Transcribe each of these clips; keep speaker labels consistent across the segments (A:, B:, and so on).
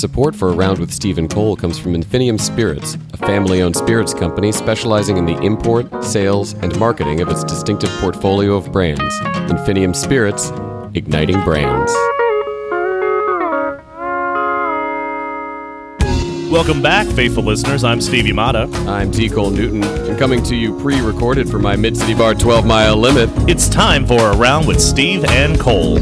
A: Support for Around with Steve and Cole comes from Infinium Spirits, a family owned spirits company specializing in the import, sales, and marketing of its distinctive portfolio of brands. Infinium Spirits, igniting brands.
B: Welcome back, faithful listeners. I'm Steve Yamada.
A: I'm T. Cole Newton, and coming to you pre recorded for my Mid City Bar 12 mile limit.
B: It's time for Around with Steve and Cole.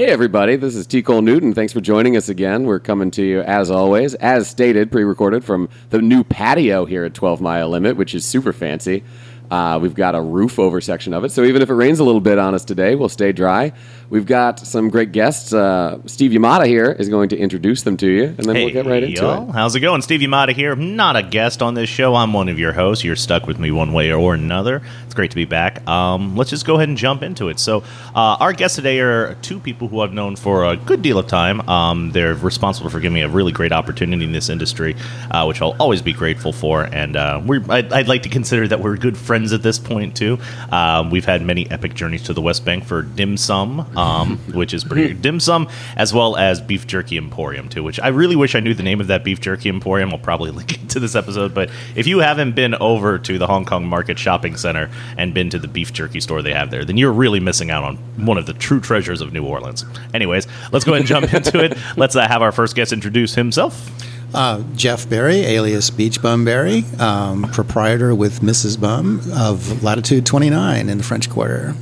A: Hey, everybody, this is T. Cole Newton. Thanks for joining us again. We're coming to you, as always, as stated, pre recorded from the new patio here at 12 Mile Limit, which is super fancy. Uh, we've got a roof over section of it, so even if it rains a little bit on us today, we'll stay dry. We've got some great guests. Uh, Steve Yamada here is going to introduce them to you, and then we'll get right into
B: y'all.
A: it.
B: How's it going? Steve Yamada here. I'm not a guest on this show. I'm one of your hosts. You're stuck with me one way or another. It's great to be back. Um, let's just go ahead and jump into it. So, uh, our guests today are two people who I've known for a good deal of time. Um, they're responsible for giving me a really great opportunity in this industry, uh, which I'll always be grateful for. And uh, we're, I'd, I'd like to consider that we're good friends at this point, too. Um, we've had many epic journeys to the West Bank for dim sum, um, which is pretty dim sum, as well as Beef Jerky Emporium, too, which I really wish I knew the name of that Beef Jerky Emporium. I'll probably link it to this episode. But if you haven't been over to the Hong Kong Market Shopping Center and been to the beef jerky store they have there, then you're really missing out on one of the true treasures of New Orleans. Anyways, let's go ahead and jump into it. Let's uh, have our first guest introduce himself.
C: Uh, Jeff Berry, alias Beach Bum Berry, um, proprietor with Mrs. Bum of Latitude 29 in the French Quarter.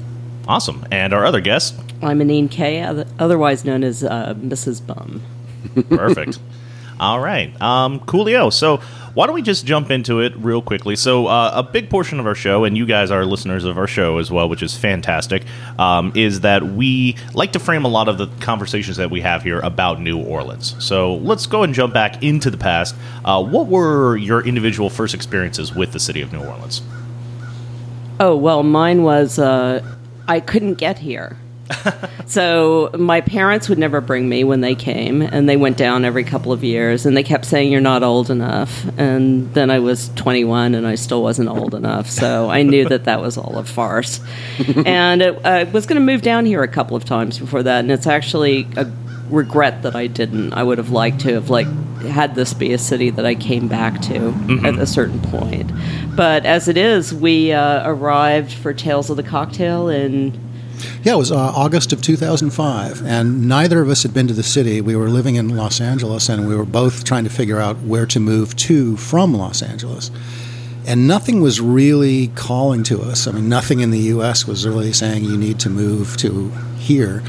B: Awesome. And our other guest,
D: I'm Annene Kaye, otherwise known as uh, Mrs. Bum.
B: Perfect. All right. Um, coolio. So, why don't we just jump into it real quickly? So, uh, a big portion of our show, and you guys are listeners of our show as well, which is fantastic, um, is that we like to frame a lot of the conversations that we have here about New Orleans. So, let's go and jump back into the past. Uh, what were your individual first experiences with the city of New Orleans?
D: Oh, well, mine was uh, I couldn't get here. so my parents would never bring me when they came, and they went down every couple of years, and they kept saying you're not old enough. And then I was 21, and I still wasn't old enough, so I knew that that was all a farce. and it, I was going to move down here a couple of times before that, and it's actually a regret that I didn't. I would have liked to have like had this be a city that I came back to at a certain point. But as it is, we uh, arrived for Tales of the Cocktail in
C: Yeah, it was uh, August of 2005, and neither of us had been to the city. We were living in Los Angeles, and we were both trying to figure out where to move to from Los Angeles. And nothing was really calling to us. I mean, nothing in the U.S. was really saying you need to move to here.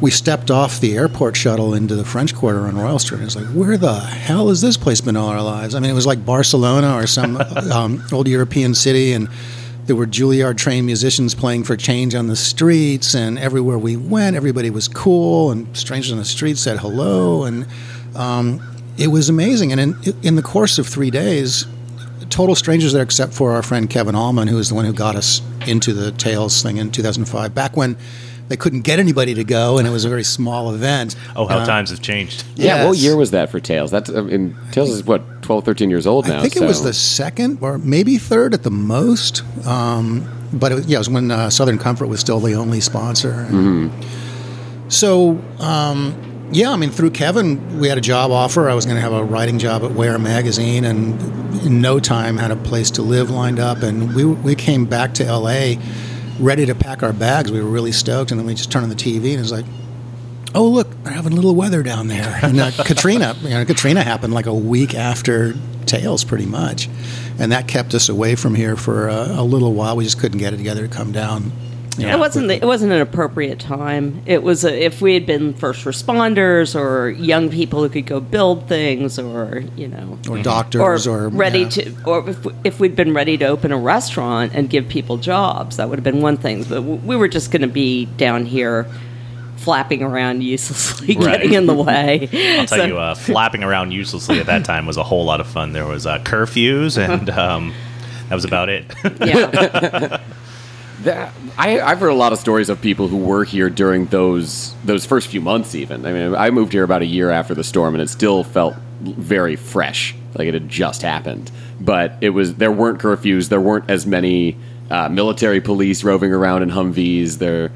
C: We stepped off the airport shuttle into the French Quarter on Royal Street. And it's like, where the hell has this place been all our lives? I mean, it was like Barcelona or some um, old European city, and there were Juilliard trained musicians playing for change on the streets, and everywhere we went, everybody was cool, and strangers on the street said hello, and um, it was amazing. And in, in the course of three days, total strangers there, except for our friend Kevin Allman, who was the one who got us into the Tales thing in 2005, back when they couldn't get anybody to go, and it was a very small event.
B: Oh, how
C: Uh,
B: times have changed.
A: Yeah, what year was that for Tales? That's I mean, Tales is what 12, 13 years old now.
C: I think it was the second or maybe third at the most. Um, but it, yeah, it was when uh, Southern Comfort was still the only sponsor. So, um, yeah, I mean, through Kevin, we had a job offer. I was going to have a writing job at Where Magazine, and in no time had a place to live lined up. And we, we came back to LA ready to pack our bags. We were really stoked. And then we just turned on the TV, and it was like, oh look, they're having a little weather down there. And uh, Katrina, you know, Katrina happened like a week after Tales, pretty much, and that kept us away from here for a, a little while. We just couldn't get it together to come down. You know,
D: It wasn't. The, it wasn't an appropriate time. It was a, if we had been first responders or young people who could go build things, or you know,
C: or doctors, or,
D: ready
C: yeah.
D: to, or if, if we'd been ready to open a restaurant and give people jobs, that would have been one thing. But we were just going to be down here, flapping around uselessly,
B: Right.
D: getting in the way.
B: I'll tell
D: So-
B: you, uh, flapping around uselessly at that time was a whole lot of fun. There was uh, curfews, and um, that was about it.
D: yeah.
A: That, I, I've heard a lot of stories of people who were here during those those first few months. Even I mean, I moved here about a year after the storm, and it still felt very fresh, like it had just happened. But it was there weren't curfews, there weren't as many uh, military police roving around in Humvees. There,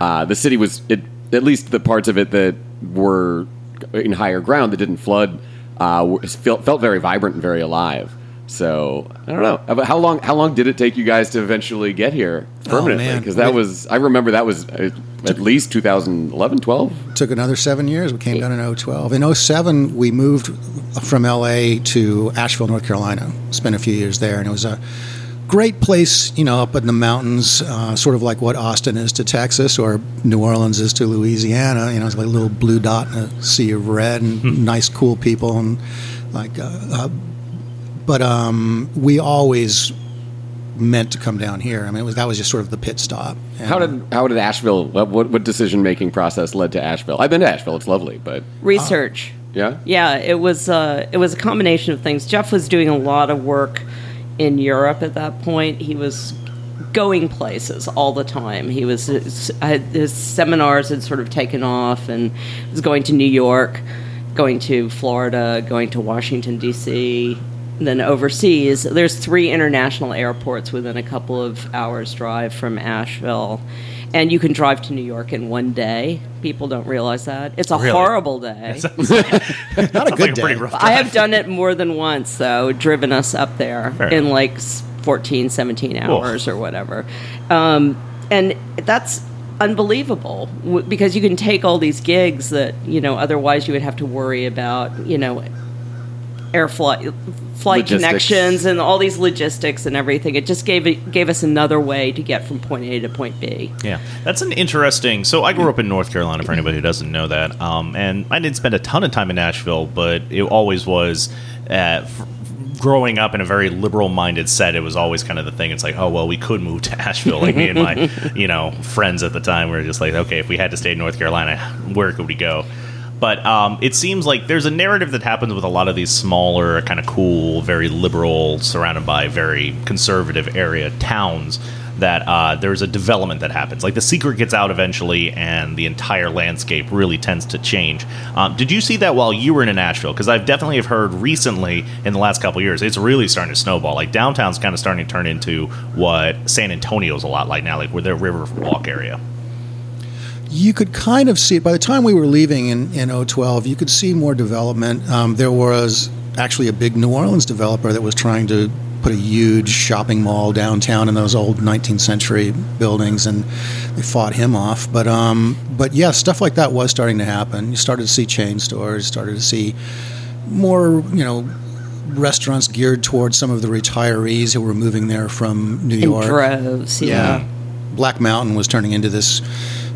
A: uh, the city was it, at least the parts of it that were in higher ground that didn't flood uh, felt felt very vibrant and very alive. So I don't know. How long? How long did it take you guys to eventually get here permanently?
C: man.
A: Because that
C: We-
A: was I remember that was uh, at least 2011, 12.
C: took another seven years. We came down in 012. In 07, we moved from LA to Asheville, North Carolina. Spent a few years there, and it was a great place, you know, up in the mountains, uh, sort of like what Austin is to Texas or New Orleans is to Louisiana. You know, it's like a little blue dot in a sea of red and nice, cool people. And like, uh, uh, but um, we always meant to come down here. I mean, it was, that was just sort of the pit stop. And-
A: How did how did Asheville? What what, what decision making process led to Asheville? I've been to Asheville; it's lovely, but
D: Research.
A: yeah,
D: Yeah, it was uh, it was a combination of things. Jeff was doing a lot of work in Europe at that point. He was going places all the time. He was his, his seminars had sort of taken off, and was going to New York, going to Florida, going to Washington D.C. and Then overseas, there's three international airports within a couple of hours drive from Asheville, and you can drive to New York in one day. People don't realize that it's a
B: Really?
D: horrible day.
C: not a good
B: pretty
C: day.
B: rough
D: I have done it more than once, though, driven us up there
B: Fair
D: in like s- 14, 17 hours or whatever. Um, and that's unbelievable because you can take all these gigs that, you know, otherwise you would have to worry about, you know, air flight, flight
A: Logistics.
D: connections and all these logistics and everything. It just gave it, gave us another way to get from point A to point B.
B: Yeah, that's an interesting. So I grew up in North Carolina. For anybody who doesn't know that, um, and I didn't spend a ton of time in Asheville, but it always was. Uh, f- growing up in a very liberal-minded set, it was always kind of the thing. It's like, oh well, we could move to Asheville. Like me and my, you know, friends at the time we were just like, okay, if we had to stay in North Carolina, where could we go? But um, it seems like there's a narrative that happens with a lot of these smaller, kind of cool, very liberal, surrounded by very conservative area towns. That uh, there's a development that happens. Like the secret gets out eventually, and the entire landscape really tends to change. Um, did you see that while you were in Asheville? Because I've definitely have heard recently in the last couple years, it's really starting to snowball. Like downtown's kind of starting to turn into what San Antonio's a lot like now, like with their Riverwalk area.
C: You could kind of see it by the time we were leaving in, in 012 you could see more development. Um, there was actually a big new orleans developer that was trying to put a huge shopping mall downtown in those old 19th century buildings and they fought him off. But um, but yeah stuff like that was starting to happen. You started to see chain stores started to see more you know restaurants geared towards some of the retirees who were moving there from new
D: In
C: york.
D: droves, yeah.
C: Black Mountain was turning into this,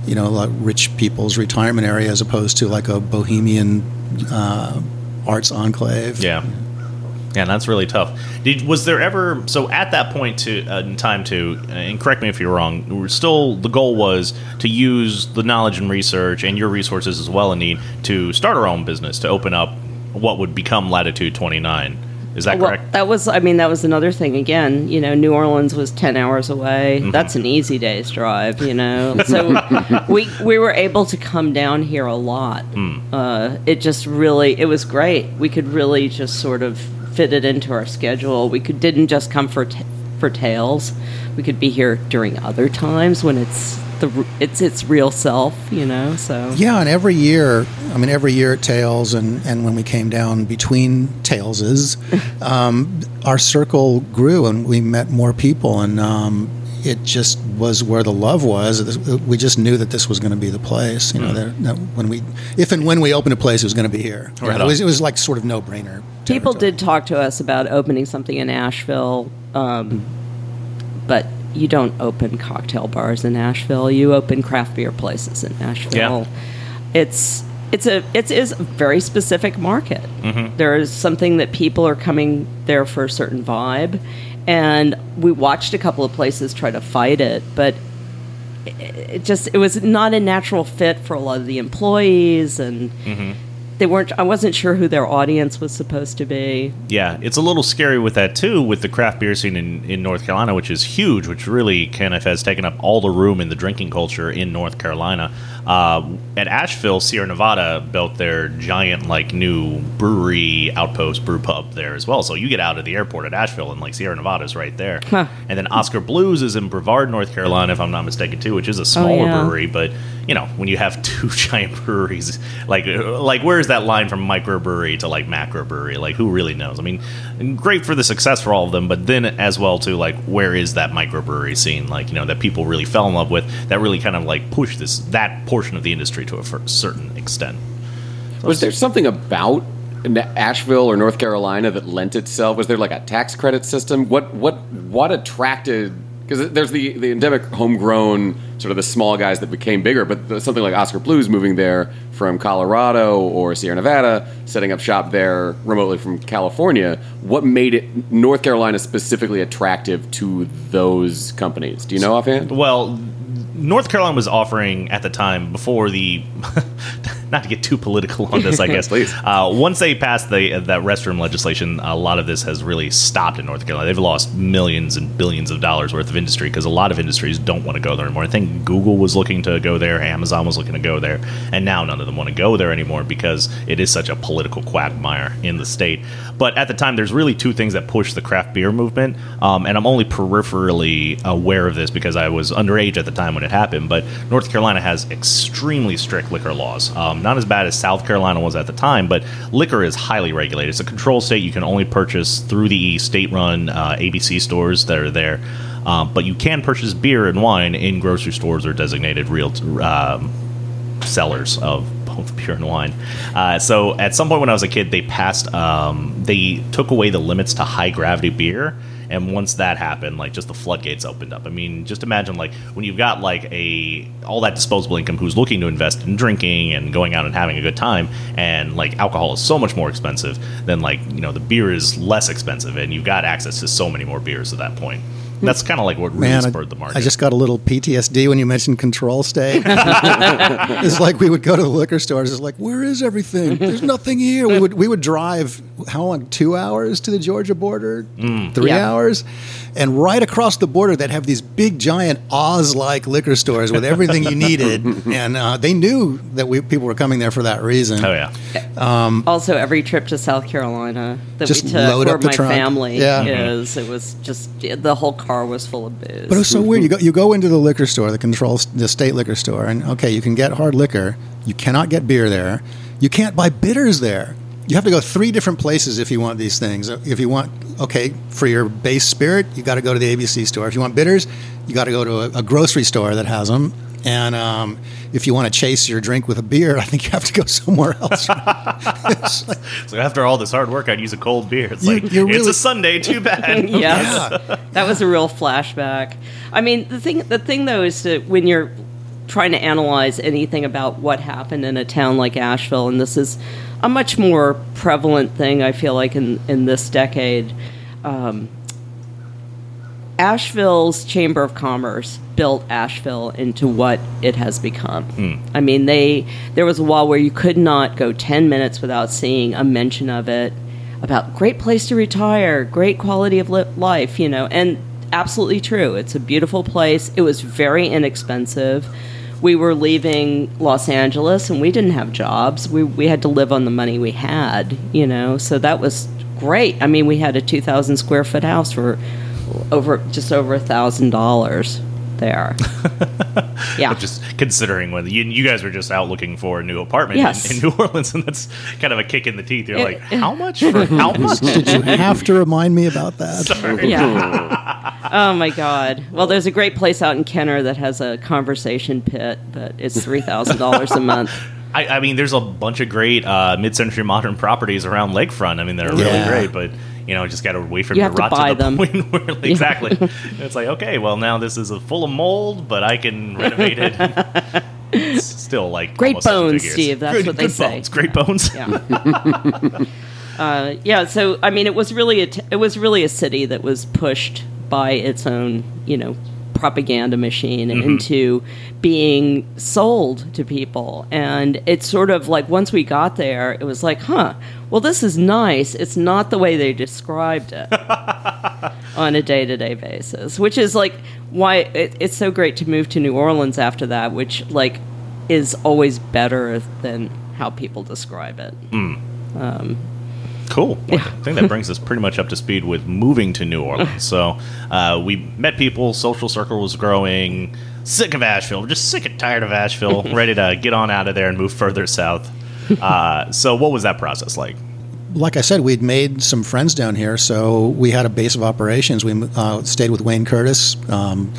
C: you know, like rich people's retirement area as opposed to like a bohemian uh, arts enclave.
B: Yeah. Yeah, and that's really tough. Did was there ever so at that point to uh, in time to and correct me if you're wrong. we were Still, the goal was to use the knowledge and research and your resources as well, Annene, to start our own business to open up what would become Latitude 29. Is that
D: Well,
B: correct?
D: that was, I mean, that was another thing. Again, you know, New Orleans was 10 hours away.
B: Mm-hmm.
D: That's an easy day's drive, you know. So we, we were able to come down here a lot.
B: Hmm.
D: Uh, it just really, it was great. We could really just sort of fit it into our schedule. We could didn't just come for, t- for Tales. We could be here during other times when it's the it's its real self, you know. So
C: Yeah, and every year, I mean, every year at Tales, and, and when we came down between Taleses, um, our circle grew and we met more people, and um, it just was where the love was. We just knew that this was going to be the place. You know, that, that when we, if and when we opened a place, it was going to be here.
B: Right
C: know, it, was, it was like sort of no brainer.
D: people did talk to us about opening something in Asheville, um, but you don't open cocktail bars in Asheville. You open craft beer places in Asheville.
B: Yeah.
D: It's it's a it is a very specific market. There is something that people are coming there for a certain vibe, and we watched a couple of places try to fight it, but it, it just it was not a natural fit for a lot of the employees and. They weren't. I wasn't sure who their audience was supposed to be.
B: Yeah, it's a little scary with that too, with the craft beer scene in, in North Carolina, which is huge, which really kind of has taken up all the room in the drinking culture in North Carolina. Uh, at Asheville, Sierra Nevada built their giant like new brewery outpost brew pub there as well. So you get out of the airport at Asheville and like Sierra Nevada is right there.
D: Huh.
B: And then Oskar Blues is in Brevard, North Carolina, if I'm not mistaken too, which is a smaller
D: yeah.
B: brewery. But you know, when you have two giant breweries, like like where is that line from microbrewery to like macrobrewery? Like who really knows? I mean, great for the success for all of them, but then as well too, like where is that microbrewery scene? Like you know that people really fell in love with that really kind of like pushed this that portion of the industry to a certain extent.
A: Was there something about Asheville or North Carolina that lent itself? Was there like a tax credit system? What what what attracted? Because there's the the endemic homegrown sort of the small guys that became bigger, but something like Oskar Blues moving there from Colorado or Sierra Nevada, setting up shop there remotely from California. What made it North Carolina specifically attractive to those companies? Do you know offhand?
B: Well, North Carolina was offering at the time before the, not to get too political on this, I guess.
A: Please.
B: Uh, once they passed the that restroom legislation, a lot of this has really stopped in North Carolina. They've lost millions and billions of dollars worth of industry because a lot of industries don't want to go there anymore. I think Google was looking to go there, Amazon was looking to go there, and now none of them want to go there anymore because it is such a political quagmire in the state. But at the time, there's really two things that push the craft beer movement, um, and I'm only peripherally aware of this because I was underage at the time when it happened. But North Carolina has extremely strict liquor laws. Um, not as bad as South Carolina was at the time, but liquor is highly regulated. It's a control state. You can only purchase through the state-run uh, ABC stores that are there. Um, but you can purchase beer and wine in grocery stores or designated real um, sellers of both beer and wine. Uh, so at some point when I was a kid, they passed, um, they took away the limits to high gravity beer. And once that happened, like just the floodgates opened up. I mean, just imagine like when you've got like a all that disposable income who's looking to invest in drinking and going out and having a good time, and like alcohol is so much more expensive than like you know the beer is less expensive, and you've got access to so many more beers at that point. That's kind of like what really
C: Man,
B: spurred the market.
C: I just got a little PTSD when you mentioned control state. it's like we would go to the liquor stores. It's like, where is everything? There's nothing here. We would we would drive how long? Two hours to the Georgia border, mm. three
D: Yeah.
C: hours, and right across the border, they'd have these big, giant Oz-like liquor stores with everything you needed, and uh, they knew that we people were coming there for that reason.
B: oh yeah.
D: Also, every trip to South Carolina that
C: Just
D: we took, where my
C: trunk.
D: family
C: Yeah.
D: is, it was just the whole car was full of booze.
C: But it was so weird. You go, you go into the liquor store, the control, the state liquor store, and okay, you can get hard liquor. You cannot get beer there. You can't buy bitters there. You have to go three different places if you want these things. If you want, okay, for your base spirit, you got to go to the ABC store. If you want bitters, you got to go to a, a grocery store that has them. And um, if you want to chase your drink with a beer, I think you have to go somewhere else. Like-
B: So after all this hard work, I'd use a cold beer. It's
C: You-
B: like
C: you're
B: it's a Sunday. Too bad.
D: yes,
C: Yeah.
D: that was a real flashback. I mean, the thing, the thing though, is that when you're trying to analyze anything about what happened in a town like Asheville, and this is a much more prevalent thing, I feel like in in this decade. Um, Asheville's Chamber of Commerce built Asheville into what it has become. I mean, they there was a while where you could not go 10 minutes without seeing a mention of it about great place to retire, great quality of li- life, you know, and absolutely true. It's a beautiful place. It was very inexpensive we were leaving Los Angeles and we didn't have jobs. We we had to live on the money we had, you know. So that was great. I mean, we had a 2000 square foot house for over just over a $1000. They are. yeah.
B: But just considering when you, you, guys were just out looking for a new apartment
D: yes.
B: in, in, New Orleans, and that's kind of a kick in the teeth. You're
D: it,
B: like, how much for how much?
C: Did you have to remind me about that? Sorry.
D: Yeah. oh my God. Well, there's a great place out in Kenner that has a conversation pit, but it's three thousand dollars a month.
B: I, I, mean, there's a bunch of great uh, mid-century modern properties around Lakefront. I mean, they're
C: yeah.
B: really great, but you know, just got to wait for
D: You
B: them to
D: to
B: rot
D: buy
B: to the
D: them.
B: point where like, exactly. it's like, okay, well, now this is a full of mold, but I can renovate it. it's still like
D: Great bones. Steve, that's
B: Good-
D: what they say.
B: Bones, great bones.
D: Yeah. uh, yeah. So I mean, it was really a t- it was really a city that was pushed by its own you know propaganda machine into being sold to people and it's sort of like once we got there it was like huh well this is nice it's not the way they described it on a day-to-day basis which is like why it, it's so great to move to new orleans after that which like is always better than how people describe it.
B: Cool. Well, I think that brings us pretty much up to speed with moving to New Orleans. So uh, we met people, social circle was growing, sick of Asheville, just sick and tired of Asheville, ready to get on out of there and move further south. Uh, so what was that process like?
C: like I said, we'd made some friends down here, so we had a base of operations. We uh, stayed with Wayne Curtis, um,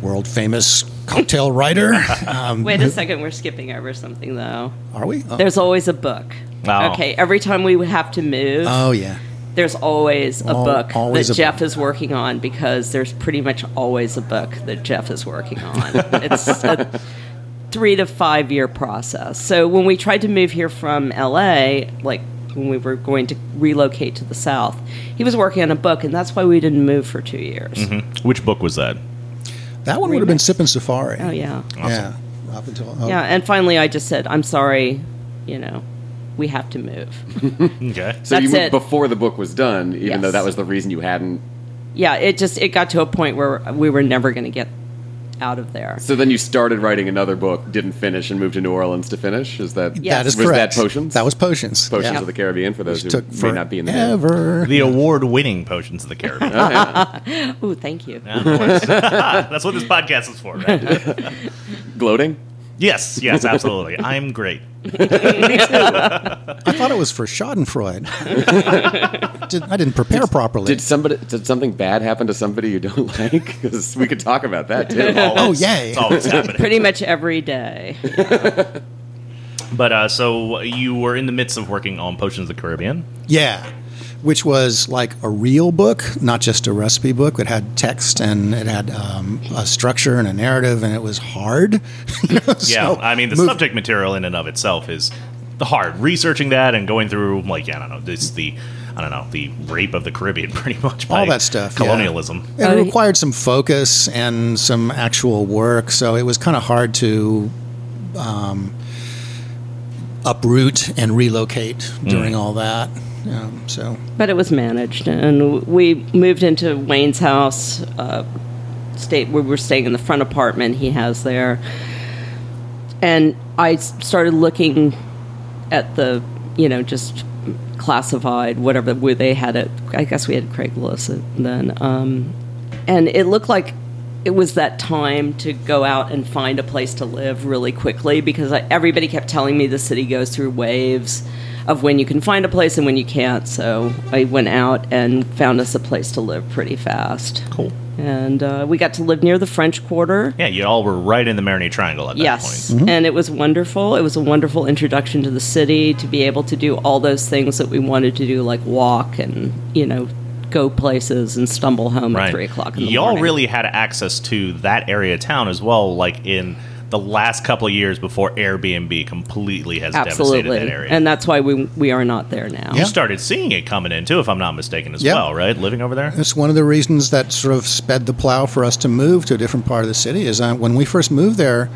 C: world famous cocktail writer. Um,
D: Wait a second, we're skipping over something though.
C: are we? Oh,
D: There's always a book.
B: Oh.
D: Okay, every time we would have to move,
C: oh, yeah.
D: there's always a
C: Al-
D: book
C: always
D: that
C: a
D: Jeff
C: book.
D: is working on because there's pretty much always a book that Jeff is working on. it's a three to five year process. So when we tried to move here from LA, like when we were going to relocate to the South, he was working on a book, and that's why we didn't move for two years.
C: Mm-hmm.
B: Which book was that?
C: That one would have been Sipping Safari.
D: Oh yeah,
C: Yeah. Up until, oh,
D: yeah. And finally, I just said, "I'm sorry, you know, we have to move."
B: Okay.
A: So you moved
D: it.
A: before the book was done, even
D: Yes.
A: though that was the reason you hadn't.
D: yeah, it just it got to a point where we were never going to get out of there.
A: So then you started writing another book, didn't finish, and moved to New Orleans to finish. Is that
D: Yes.
C: That is
A: was
C: correct.
A: that potions?
C: That was potions.
A: Potions
C: Yeah.
A: of the Caribbean for those
C: Which
A: who
C: took
A: may not be in the know.
C: forever.
B: The award-winning Potions of the Caribbean.
A: Oh, yeah.
D: Oh, thank you.
B: Yeah. That's what this podcast is for, right?
A: Gloating.
B: Yes, yes, absolutely. I'm great.
C: I thought it was for Schadenfreude. Did, I didn't prepare properly.
A: Did somebody? Did something bad happen to somebody you don't like? Because we could talk about that too.
C: oh, yay.
B: It's always happening.
D: Pretty much every day.
B: But uh, so you were in the midst of working on Potions of the Caribbean.
C: Yeah, which was like a real book, not just a recipe book. It had text and it had um, a structure and a narrative, and it was hard.
B: Yeah,
C: So,
B: I mean the
C: move-
B: subject material in and of itself is the hard. Researching that and going through like yeah, I don't know, this the I don't know the rape of the Caribbean, pretty much by
C: all that stuff, yeah.
B: colonialism.
C: It
D: Oh,
C: required some focus and some actual work, so it was kind of hard to um, uproot and relocate during all that. Um, so
D: But it was managed, and we moved into Wayne's house. Uh, stayed, we were staying in the front apartment he has there, and I started looking at the, you know, just classified whatever where they had it. I guess we had Craigslist then, um, and it looked like it was that time to go out and find a place to live really quickly because I, everybody kept telling me the city goes through waves of when you can find a place and when you can't. So I went out and found us a place to live pretty fast.
B: Cool.
D: And uh, we got to live near the French Quarter.
B: Yeah, you all were right in the Marigny Triangle at that
D: Yes,
B: point.
D: and it was wonderful. It was a wonderful introduction to the city to be able to do all those things that we wanted to do, like walk and you know go places and stumble home at three o'clock in the
B: Y'all
D: morning.
B: really had access to that area of town as well, like in the last couple of years before Airbnb completely has devastated that area.
D: and that's why we we are not there now.
B: you started seeing it coming in too, if I'm not mistaken, as
C: Yeah.
B: well, right? Living over there.
C: It's one of the reasons that sort of sped the plow for us to move to a different part of the city. Is that when we first moved there,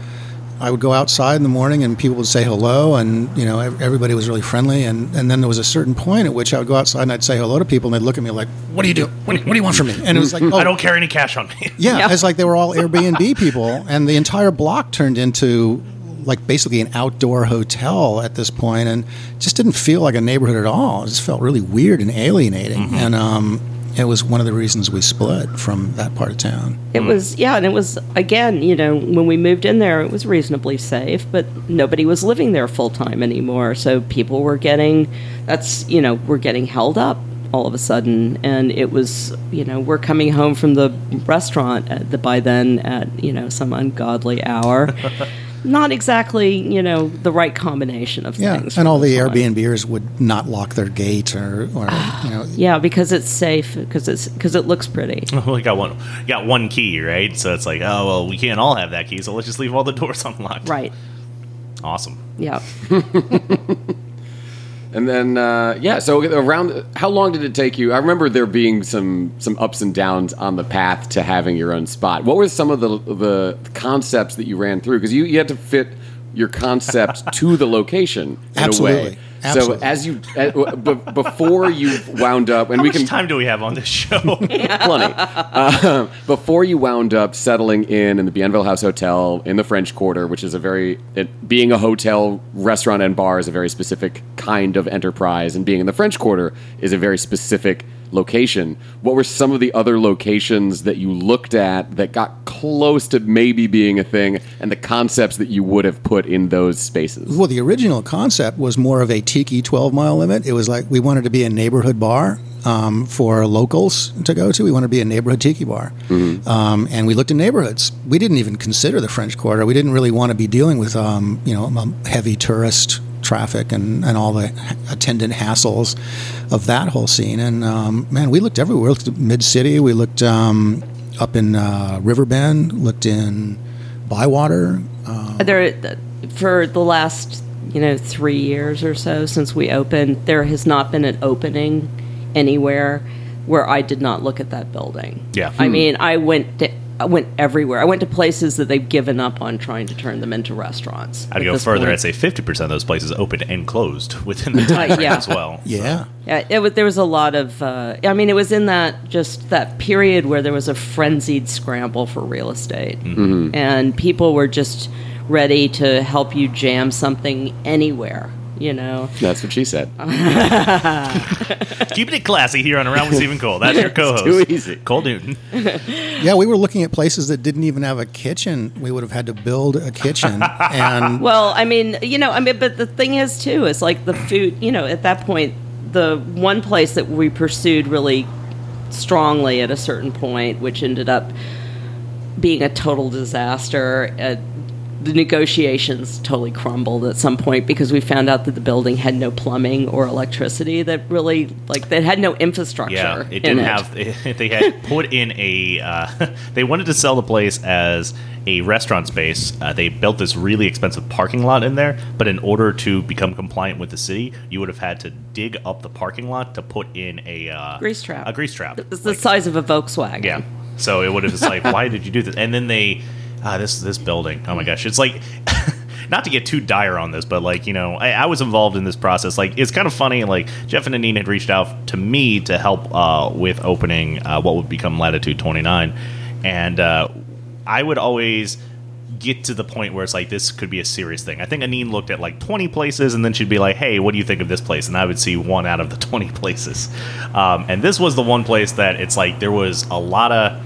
C: I would go outside in the morning and people would say hello, and you know everybody was really friendly. And, and then there was a certain point at which I would go outside and I'd say hello to people, and they'd look at me like, "What do you do? What do you, what do you want from me?" And it was like, oh,
B: I don't carry any cash on me.
C: Yeah,
D: Yeah.
C: it's like they were all Airbnb people, and the entire block turned into like basically an outdoor hotel at this point, and just didn't feel like a neighborhood at all. It just felt really weird and alienating, and um, it was one of the reasons we split from that part of town.
D: It was yeah, and it was again, you know, when we moved in there, it was reasonably safe, but nobody was living there full time anymore. So people were getting that's you know were getting held up all of a sudden, and it was you know we're coming home from the restaurant at the by then at you know some ungodly hour. Not exactly, you know, the right combination of
C: Yeah,
D: things.
C: and all the
D: time.
C: Airbnbers would not lock their gate, or, or ah, you know,
D: Yeah, because it's safe, because it's because it looks pretty.
B: we got one, got one key, right? So it's like, oh well, we can't all have that key, so let's just leave all the doors unlocked.
D: Right.
B: Awesome.
D: Yeah.
A: And then, uh, yeah. So around, how long did it take you? I remember there being some some ups and downs on the path to having your own spot. What were some of the the concepts that you ran through? Because you, you had to fit your concept to the location in a way.
C: Absolutely.
A: So as you uh, b- before you wound up, and
B: How
A: we
B: much
A: can
B: time do we have on this show?
A: plenty. Uh, before you wound up settling in in the Bienville House Hotel in the French Quarter, which is a very, it, being a hotel, restaurant, and bar is a very specific kind of enterprise, and being in the French Quarter is a very specific location. What were some of the other locations that you looked at that got close to maybe being a thing, and the concepts that you would have put in those spaces?
C: Well, the original concept was more of a tiki 12 mile limit. It was like we wanted to be a neighborhood bar um, for locals to go to. We wanted to be a neighborhood tiki bar. Um, and we looked in neighborhoods. We didn't even consider the French Quarter. We didn't really want to be dealing with, um, you know, um, heavy tourist traffic and, and all the attendant hassles of that whole scene. And um, man, we looked everywhere. We looked at Mid City. We looked um, up in uh, Riverbend. Looked in Bywater. Uh,
D: there for the last you know three years or so since we opened there has not been an opening anywhere where i did not look at that building
B: Yeah.
D: i mean i went to, i went everywhere i went to places that they've given up on trying to turn them into restaurants
B: I'd go further.
D: point.
B: I'd say 50% of those places opened and closed within the time frame
D: yeah.
B: as well.
C: yeah.
D: Yeah, it was, there was a lot of. Uh, I mean, it was in that just that period where there was a frenzied scramble for real estate, and people were just ready to help you jam something anywhere. You know,
A: That's what she said.
B: Keeping it classy here on Around with Steve and Cole. That's your co-host.
A: too easy.
B: Cole Newton.
C: Yeah, we were looking at places that didn't even have a kitchen. We would have had to build a kitchen, and
D: Well, I mean, you know, I mean, but the thing is too is like the food. You know, at that point, the one place that we pursued really strongly at a certain point, which ended up being a total disaster. Uh, the negotiations totally crumbled at some point because we found out that the building had no plumbing or electricity. That really, like, that had no infrastructure.
B: Yeah, it didn't have. They had put in a. Uh, they wanted to sell the place as a restaurant space. Uh, they built this really expensive parking lot in there, but in order to become compliant with the city, you would have had to dig up the parking lot to put in a uh,
D: Grease trap.
B: A grease trap.
D: It's the
B: Like,
D: size of a Volkswagen.
B: yeah. So it would have just like, why did you do this? And then they, ah, this this building. Oh my gosh, it's like. Not to get too dire on this, but like you know, I, I was involved in this process. Like it's kind of funny. Like Jeff and Annene had reached out to me to help uh, with opening uh, what would become Latitude Twenty Nine, and uh, I would always get to the point where it's like this could be a serious thing. I think Annene looked at like 20 places and then she'd be like, "Hey, what do you think of this place?" And I would see one out of the 20 places. Um, and this was the one place that it's like there was a lot of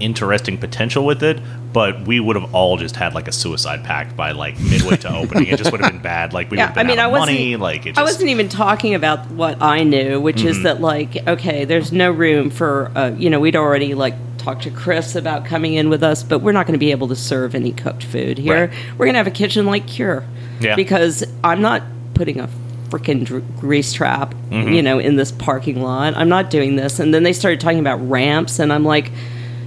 B: interesting potential with it, but we would have all just had like a suicide pact by like midway to opening. It just would have been bad. Like we would have been
D: I mean,
B: out
D: I wasn't.
B: money. Like it just,
D: I wasn't even talking about what I knew, which
B: Mm-hmm.
D: is that like, okay, there's no room for, uh, you know, we'd already like talked to Chris about coming in with us, but we're not going to be able to serve any cooked food here.
B: Right.
D: We're going to have a kitchen like Cure,
B: Yeah.
D: because I'm not putting a freaking dr- grease trap,
B: Mm-hmm.
D: you know, in this parking lot. I'm not doing this. And then they started talking about ramps, and I'm like,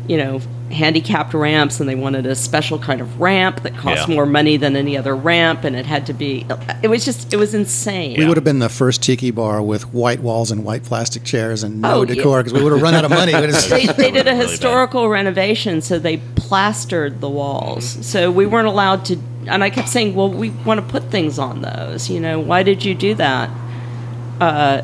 D: you know. Handicapped ramps, and they wanted a special kind of ramp that cost
B: Yeah.
D: more money than any other ramp, and it had to be. It was just, it was insane.
C: we
B: Yeah.
C: would have been the first tiki bar with white walls and white plastic chairs and no
D: Oh,
C: decor because we would have run out of money.
D: They, they did a
B: Really
D: historical renovation, so they plastered the walls. So we weren't allowed to. And I kept saying, "Well, we want to put things on those. You know, why did you do that? Uh,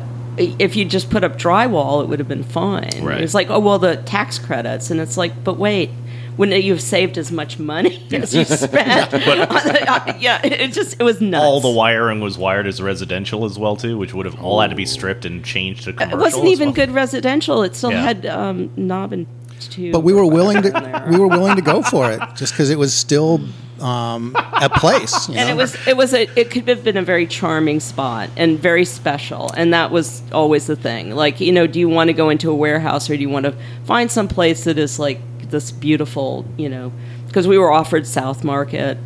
D: if you just put up drywall, it would have been fine.
B: Right.
D: It's like, oh well, the tax credits, and it's like, but wait." Wouldn't you've saved as much money as you spent? yeah, it just it was nuts.
B: all the wiring was wired as residential as well too, which would have all had to be stripped and changed to commercial.
D: it wasn't
B: as
D: even
B: well.
D: good residential. It still
B: Yeah.
D: had um, knob and tube.
C: but we were willing to we were willing to go for it just because it was still um, a place. you
D: and
C: know?
D: it was it was a it could have been a very charming spot and very special and that was always the thing like you know do you want to go into a warehouse or do you want to find some place that is like this beautiful you know because we were offered south market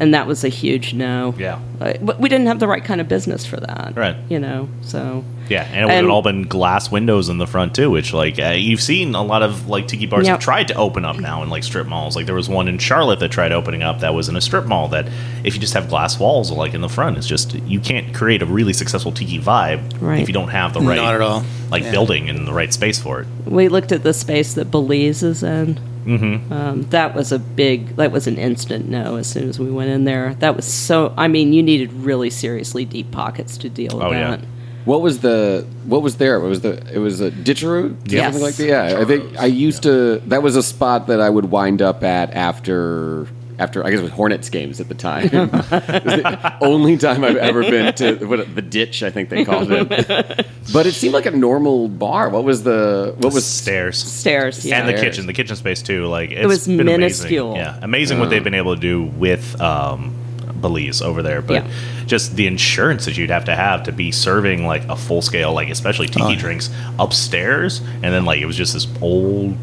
D: and that was a huge no
B: Yeah.
D: Uh, but we didn't have the right kind of business for that
B: Right.
D: you know so
B: Yeah, and it would have all been glass windows in the front too, which like uh, you've seen a lot of like tiki bars
D: Yep.
B: have tried to open up now in like strip malls. Like there was one in Charlotte that tried opening up that was in a strip mall that if you just have glass walls like in the front, it's just you can't create a really successful tiki vibe
D: Right.
B: if you don't have the right
C: Not at all.
B: like
C: Yeah.
B: building and the right space for it.
D: we looked at the space that belize is in Mm-hmm. Um, that was a big. That was an instant no. As soon as we went in there, that was so. I mean, you needed really seriously deep pockets to deal with
B: Oh, yeah.
D: that.
A: What was the what was there? What was the it was a ditcheroo?
D: Yes.
A: Something like that. Yeah. I think I used to that was a spot that I would wind up at after after I guess it was Hornets games at the time. it was the only time I've ever been to what, the ditch, I think they called it. but it seemed like a normal bar. What was the what was
B: stairs.
D: Stairs, yeah.
B: and the kitchen, the kitchen space too. Like it's
D: was
B: been
D: minuscule.
B: Amazing. Yeah, amazing what they've been able to do with um, Belize over there. But
D: Yeah.
B: just the insurance that you'd have to have to be serving like a full scale, like especially tiki
C: Oh, yeah.
B: drinks upstairs, and then like it was just this old,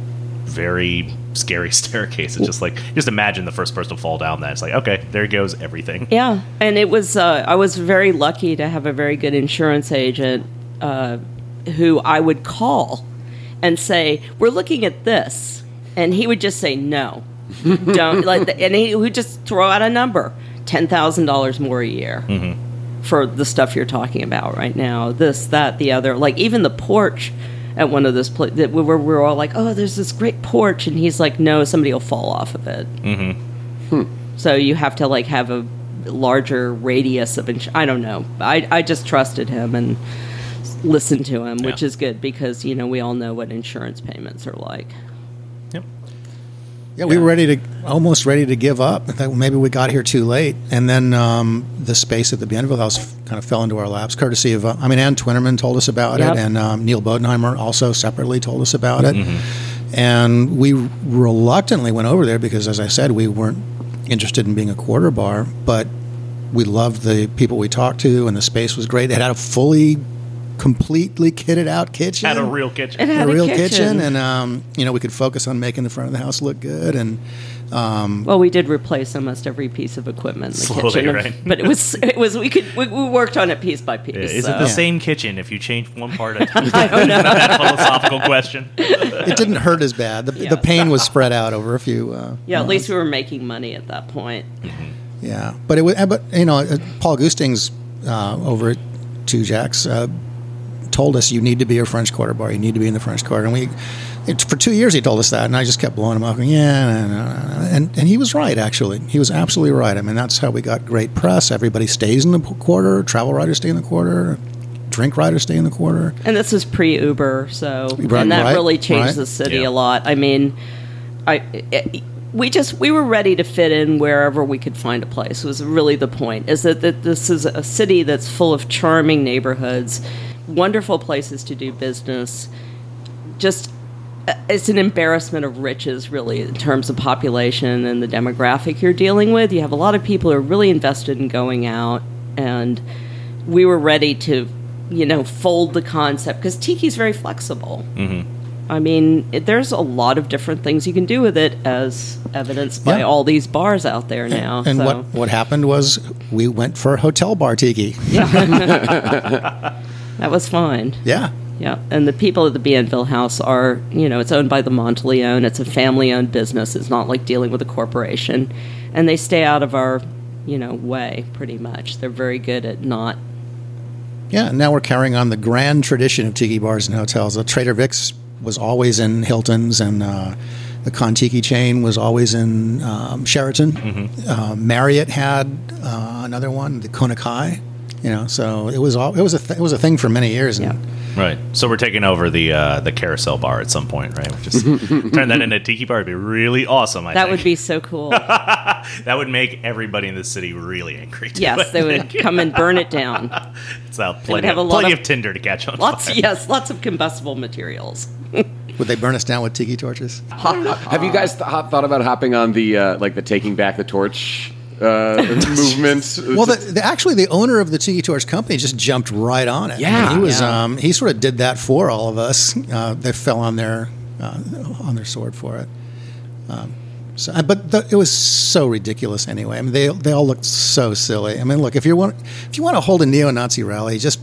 B: very scary staircase. It's just like just imagine the first person to fall down that. It's like okay, there goes everything.
D: Yeah, and it was. Uh, I was very lucky to have a very good insurance agent uh, who I would call and say, "We're looking at this," and he would just say, "No, don't." like, and he would just throw out a number, ten thousand dollars more a year. For the stuff you're talking about right now, this, that, the other, like even the porch at one of those places, that we were, we were all like, "Oh, there's this great porch," and he's like, "No, somebody will fall off of it." Mm-hmm. Hmm. So you have to like have a larger radius of ins- I don't know. I I just trusted him and listened to him, which is good because you know we all know what insurance payments are like.
C: Yeah, we were ready to almost ready to give up. Maybe we got here too late, and then um, the space at the Bienville House kind of fell into our laps, courtesy of uh, I mean, Ann Tuennerman told us about
D: Yep.
C: it, and um, Neal Bodenheimer also separately told us about it, and we reluctantly went over there because, as I said, we weren't interested in being a quarter bar, but we loved the people we talked to, and the space was great. It had a fully, completely kitted out kitchen
B: Had a real kitchen.
D: It had
C: a
D: a
C: real
D: kitchen.
C: kitchen, and um, you know we could focus on making the front of the house look good and
D: Well, we did replace almost every piece of equipment in the
B: Slowly,
D: kitchen,
B: right?
D: but it was it was we could we, we worked on it piece by piece.
B: Yeah, Is
D: so.
B: it the
C: Yeah.
B: same kitchen if you change one part at a time? I don't know. that philosophical question.
C: it didn't hurt as bad. The,
D: Yeah.
C: the pain was spread out over a few. Uh,
D: Yeah, at least we were making money at that point.
C: yeah, but it was. But you know, uh, Paul Gustings uh, over at Tujague's uh, told us you need to be a French Quarter bar. You need to be in the French Quarter, and we. It, for two years, he told us that, and I just kept blowing him off. Going, yeah, no, no, no." and and he was right. Actually, he was absolutely right. I mean, that's how we got great press. Everybody stays in the quarter. Travel writers stay in the quarter. Drink writers stay in the quarter.
D: And this is pre Uber, so
C: Right,
D: and that
C: right,
D: really changed
C: right.
D: the city
B: Yeah.
D: a lot. I mean, I it, we just we were ready to fit in wherever we could find a place. Was really the point. Is that, that this is a city that's full of charming neighborhoods, wonderful places to do business. Just uh, it's an embarrassment of riches, really, in terms of population and the demographic you're dealing with. You have a lot of people who are really invested in going out, and we were ready to, you know, fold the concept because tiki's very flexible. Mm-hmm. I mean, it, there's a lot of different things you can do with it, as evidenced by
C: Yeah.
D: all these bars out there now.
C: And
D: so.
C: what, what happened was we went for a hotel bar tiki.
D: that was fine.
C: Yeah.
D: Yeah, and the people at the Bienville House are, you know, it's owned by the Monteleone. It's a family-owned business. It's not like dealing with a corporation, and they stay out of our, you know, way pretty much. They're very good at not.
C: Yeah, and now we're carrying on the grand tradition of tiki bars and hotels. The Trader Vic's was always in Hilton's, and uh, the Kon-Tiki chain was always in um, Sheraton. Uh, Marriott had uh, another one, the Kona Kai. You know, so it was all it was a th- it was a thing for many years. And
D: Yeah.
B: Right. So we're taking over the uh, the carousel bar at some point, right? We're just turn that into a tiki bar. It'd be really awesome. I
D: That
B: think.
D: would be so cool.
B: that would make everybody in the city really angry. too,
D: yes,
B: I
D: they would come and burn it down.
B: It's
D: would
B: plenty,
D: have
B: of,
D: a lot
B: plenty
D: of-
B: of Tinder to catch on
D: Lots,
B: fire.
D: yes, lots of combustible materials.
C: would they burn us down with tiki torches?
A: Have you guys th- thought about hopping on the uh, like the taking back the torch uh, movement?
C: Well, the, the, actually, the owner of the Tiki Torch company just jumped right on it.
A: Yeah.
C: he was.
D: Yeah.
C: Um, he sort of did that for all of us. Uh, they fell on their uh, on their sword for it. Um, so, uh, but the, it was so ridiculous anyway. I mean, they they all looked so silly. I mean, look if you want if you want to hold a neo-Nazi rally, just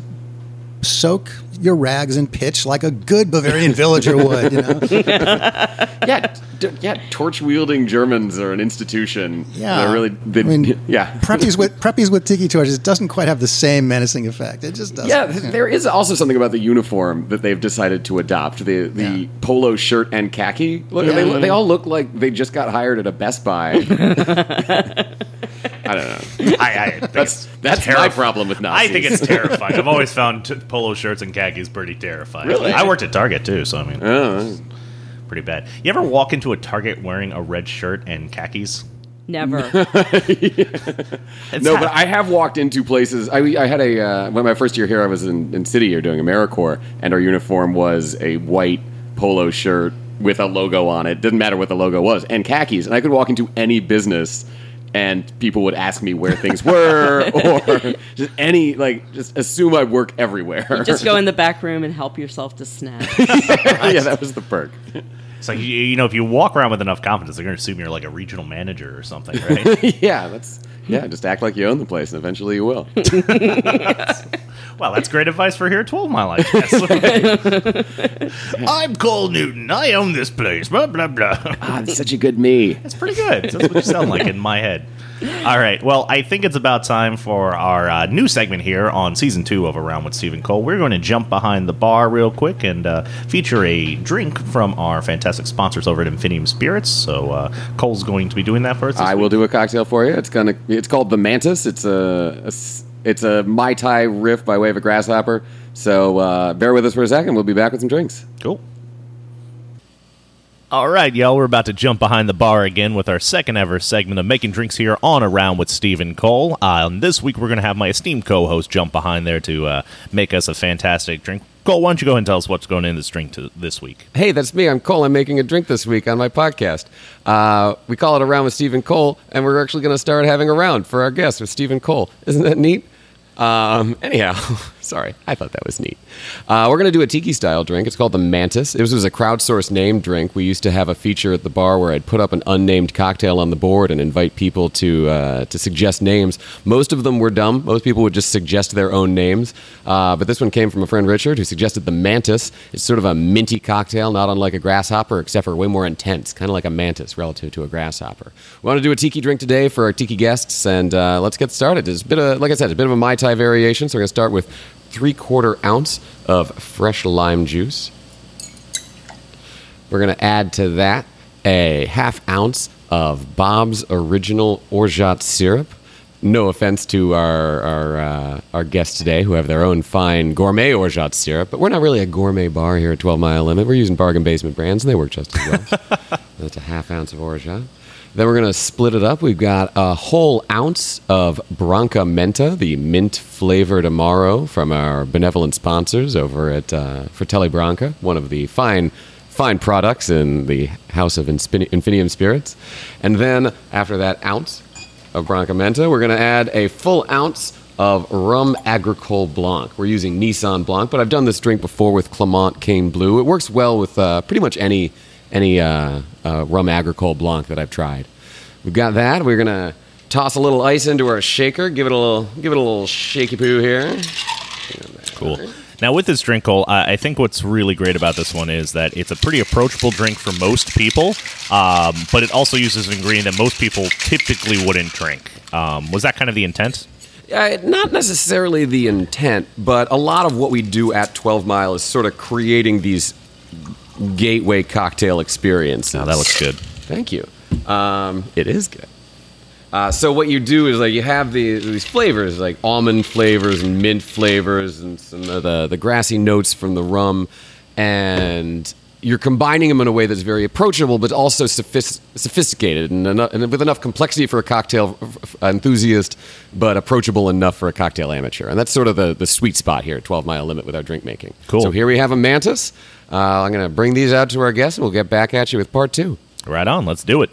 C: soak your rags and pitch like a good Bavarian villager would. You know?
A: yeah, d- yeah. Torch wielding Germans are an institution.
C: Yeah,
A: They're really. They,
C: I mean,
A: yeah.
C: preppies with preppies with tiki torches doesn't quite have the same menacing effect. It just doesn't.
A: Yeah, th- there is also something about the uniform that they've decided to adopt. The the
C: Yeah.
A: polo shirt and khaki. Look,
C: Yeah.
A: they, they all look like they just got hired at a Best Buy. I don't know.
B: I, I think
A: That's
B: it's
A: that's my problem with Nazis.
B: I think it's terrifying. I've always found t- polo shirts and khakis pretty terrifying.
A: Really?
B: I worked at Target too, so I mean,
A: Oh,
B: pretty bad. You ever walk into a Target wearing a red shirt and khakis?
D: Never.
B: It's
A: no, but I have walked into places. I, I had a uh, when my first year here, I was in, in City here doing AmeriCorps, and our uniform was a white polo shirt with a logo on it. Didn't matter what the logo was, and khakis. And I could walk into any business, and people would ask me where things were, or just any like just assume I work everywhere.
D: Just go in the back room and help yourself to snacks.
A: yeah, that was the perk.
B: It's like you, you know, if you walk around with enough confidence, they're going to assume you're like a regional manager or something, right?
A: yeah, that's yeah. Just act like you own the place, and eventually you will.
B: well, that's great advice for here at 12 Mile, I guess. I'm Cole Newton. I own this place. Blah blah blah.
A: ah, that's such a good me.
B: That's pretty good. That's what you sound like in my head. All right. Well, I think it's about time for our uh, new segment here on season two of Around with Steve and Cole. We're going to jump behind the bar real quick and uh, feature a drink from our fantastic sponsors over at Infinium Spirits. So uh, Cole's going to be doing that for us.
A: I
B: week.
A: will do a cocktail for you. It's gonna. It's called the Mantis. It's a. it's a mai tai riff by way of a grasshopper. So uh, bear with us for a second. We'll be back with some drinks.
B: Cool. All right, y'all, we're about to jump behind the bar again with our second ever segment of making drinks here on Around with Steve and Cole. Uh, and this week, we're going to have my esteemed co host jump behind there to uh, make us a fantastic drink. Cole, why don't you go ahead and tell us what's going in this drink to, this week?
A: Hey, that's me. I'm Cole. I'm making a drink this week on my podcast. Uh, we call it Around with Steve and Cole, and we're actually going to start having a round for our guest with Steve and Cole. Isn't that neat? Um, anyhow, sorry, I thought that was neat. Uh, we're going to do a tiki style drink. It's called the Mantis. This was a crowdsourced name drink. We used to have a feature at the bar where I'd put up an unnamed cocktail on the board and invite people to uh, to suggest names. Most of them were dumb. Most people would just suggest their own names. Uh, but this one came from a friend Richard who suggested the Mantis. It's sort of a minty cocktail, not unlike a grasshopper, except for way more intense, kind of like a mantis relative to a grasshopper. We want to do a tiki drink today for our tiki guests, and uh, let's get started. It's a bit of, like I said, a bit of a mai tai variation. So we're going to start with three quarter ounce of fresh lime juice. We're going to add to that a half ounce of Bob's original orgeat syrup. No offense to our our, uh, our guests today who have their own fine gourmet orgeat syrup, but we're not really a gourmet bar here at 12 Mile Limit. We're using bargain basement brands, and they work just as well. That's a half ounce of orgeat. Then we're going to split it up. We've got a whole ounce of Branca Menta, the mint flavored Amaro from our benevolent sponsors over at uh, Fratelli Branca, one of the fine fine products in the house of Inspin- Infinium Spirits. And then after that ounce of Branca Menta, we're going to add a full ounce of rum agricole blanc. We're using Neisson Blanc, but I've done this drink before with Clément Canne Bleue. It works well with uh, pretty much any any uh, uh, rum agricole blanc that I've tried. We've got that. We're gonna toss a little ice into our shaker. Give it a little give it a little shaky poo here.
B: Cool. Now, with this drink, Cole, I I think what's really great about this one is that it's a pretty approachable drink for most people, um, but it also uses an ingredient that most people typically wouldn't drink. Um, was that kind of the intent?
A: Uh, not necessarily the intent, but a lot of what we do at 12 Mile is sort of creating these gateway cocktail experience.
B: Now, that looks good.
A: Thank you. Um, it is good. Uh, so what you do is like you have the, these flavors like almond flavors and mint flavors and some of the, the grassy notes from the rum, and you're combining them in a way that's very approachable but also sophis- sophisticated and, eno- and with enough complexity for a cocktail f- f- enthusiast, but approachable enough for a cocktail amateur. And that's sort of the, the sweet spot here at 12 Mile Limit with our drink making.
B: Cool.
A: So here we have a mantis. Uh, I'm going to bring these out to our guests, and we'll get back at you with part two.
B: Right on. Let's do it.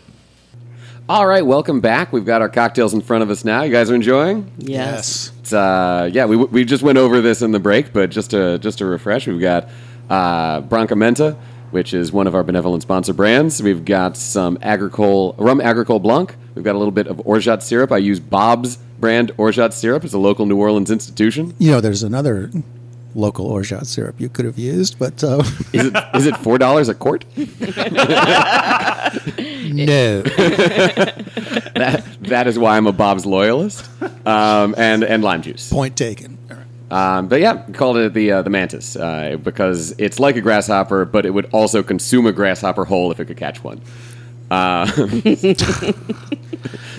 A: All right, welcome back. We've got our cocktails in front of us now. You guys are enjoying?
D: Yes.
A: It's, uh, yeah, we, we just went over this in the break, but just to just to refresh, we've got uh, Branca Menta, which is one of our benevolent sponsor brands. We've got some agricole rum agricole blanc. We've got a little bit of orgeat syrup. I use Bob's brand orgeat syrup. It's a local New Orleans institution.
C: You know, there's another local orgeat syrup you could have used, but uh,
A: Is it is it four dollars a quart?
C: no.
A: That that is why I'm a Bob's loyalist. Um, and and lime juice.
C: Point taken.
A: Um, but yeah, called it the uh, the mantis uh, because it's like a grasshopper, but it would also consume a grasshopper whole if it could catch one. Uh,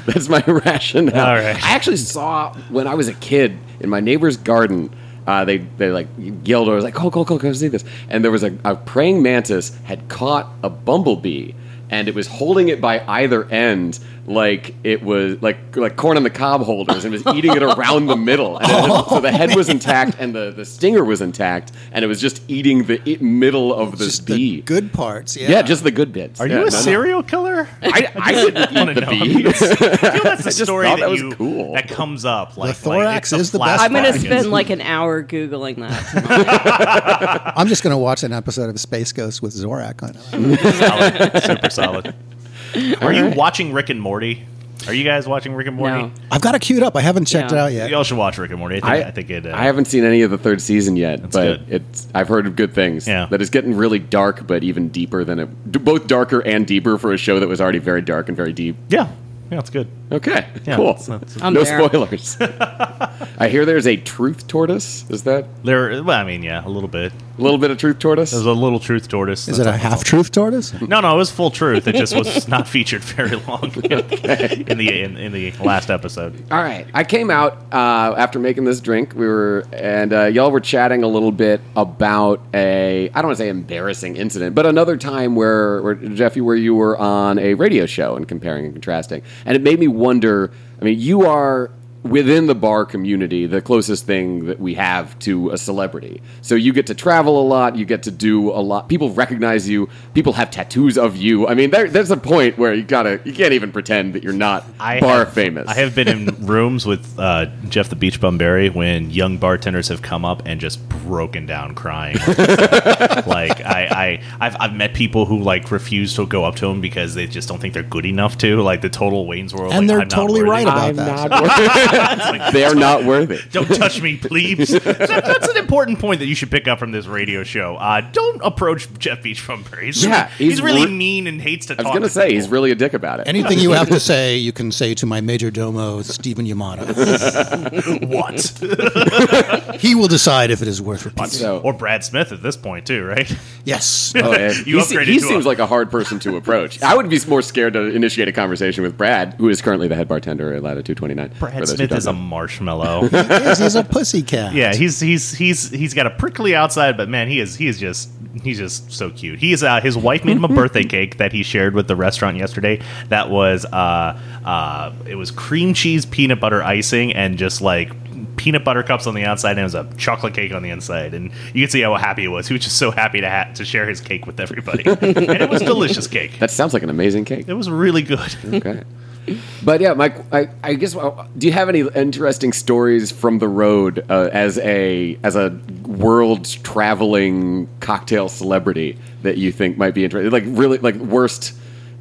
A: that's my rationale.
B: Right.
A: I actually saw when I was a kid in my neighbor's garden. Uh, they they like yelled. I was like, "Go go go go see this!" And there was a, a praying mantis had caught a bumblebee, and it was holding it by either end, like it was like like corn on the cob holders, and was eating it around the middle. And it- so the head was intact, and the, the stinger was intact, and it was just eating the i- middle of this
C: Just
A: bee.
C: the good parts. Yeah.
A: yeah. just the good bits.
B: Are
A: Yeah,
B: you a
A: no.
B: serial killer?
A: I, I didn't
B: wanna
A: eat the
B: know.
A: bees.
B: I feel that's a
A: just
B: story
A: thought
B: that,
A: that was
B: you
A: cool.
B: that comes up. Like
C: thorax
B: like,
C: is the best
D: I'm going to spend like an hour googling that.
C: I'm just going to watch an episode of Space Ghost with Zorak on it.
B: solid, super solid. Are you watching Rick and Morty? Are you guys watching Rick and Morty?
D: No.
C: I've got it queued up. I haven't checked
D: Yeah.
C: it out yet.
B: Y'all should watch Rick and Morty. I think, I, think it. Uh,
A: I haven't seen any of the third season yet, but
B: good.
A: it's I've heard of good things.
B: Yeah.
A: that it's getting really dark, but even deeper than it. d- Both darker and deeper for a show that was already very dark and very deep.
B: Yeah, yeah, it's good.
A: Okay,
B: Yeah,
A: cool.
B: it's- it's-
D: I'm
A: no
D: there.
A: spoilers. I hear there's a truth tortoise. Is that
B: There, well, I mean, yeah, a little bit.
A: A little bit of truth tortoise?
B: There's a little truth tortoise.
C: Is it a half truth tortoise?
B: No, no, it was full truth. It just was not featured very long in the in, in the last episode.
A: All right. I came out uh, after making this drink. We were and uh, y'all were chatting a little bit about a I don't want to say embarrassing incident, but another time where, where Jeffy, where you were on a radio show and comparing and contrasting, and it made me wonder. I mean, you are within the bar community the closest thing that we have to a celebrity. So you get to travel a lot, you get to do a lot. People recognize you. People have tattoos of you. I mean, there, there's a point where you gotta you can't even pretend that you're not
B: I
A: bar
B: have,
A: famous.
B: I have been in rooms with uh, Jeff the Beach Bum Berry when young bartenders have come up and just broken down crying. like I, I I've, I've met people who like refuse to go up to him because they just don't think they're good enough to. Like the total Wayne's World.
C: And
B: like,
C: they're
B: I'm
C: totally
B: worthy.
C: right about
A: I'm
C: that.
A: not worthy.
B: It's like,
A: They're not worth it.
B: Don't touch me, please. So that's an important point that you should pick up from this radio show. Uh, don't approach Jeff Beach Bum Berry. He's,
A: Yeah,
B: he's,
A: he's
B: really
A: re-
B: mean and hates to talk.
A: I was gonna say
B: people.
A: he's really a dick about it.
C: Anything you have to say, you can say to my major domo, Stephen Yamada.
B: what?
C: he will decide if it is worth repeating.
A: so,
B: or Brad Smith at this point too, right?
C: Yes.
A: oh, yeah.
B: You
A: he, se-
B: upgraded
A: he
B: to
A: seems
B: a-
A: like a hard person to approach. I would be more scared to initiate a conversation with Brad, who is currently the head bartender at Latitude 29.
B: Brad Smith
A: don't
B: is a
A: know.
B: marshmallow.
C: Yes, he's a pussycat.
B: yeah, he's he's he's he's got a prickly outside, but man, he is he is just he's just so cute. He's uh, his wife made him a birthday cake that he shared with the restaurant yesterday. That was uh uh it was cream cheese peanut butter icing and just like peanut butter cups on the outside and it was a chocolate cake on the inside and you could see how happy he was he was just so happy to ha- to share his cake with everybody and it was delicious cake
A: That sounds like an amazing cake.
B: it was really good
A: Okay. But yeah, Mike, I, I guess do you have any interesting stories from the road uh, as a as a world traveling cocktail celebrity that you think might be interesting? Like really, like worst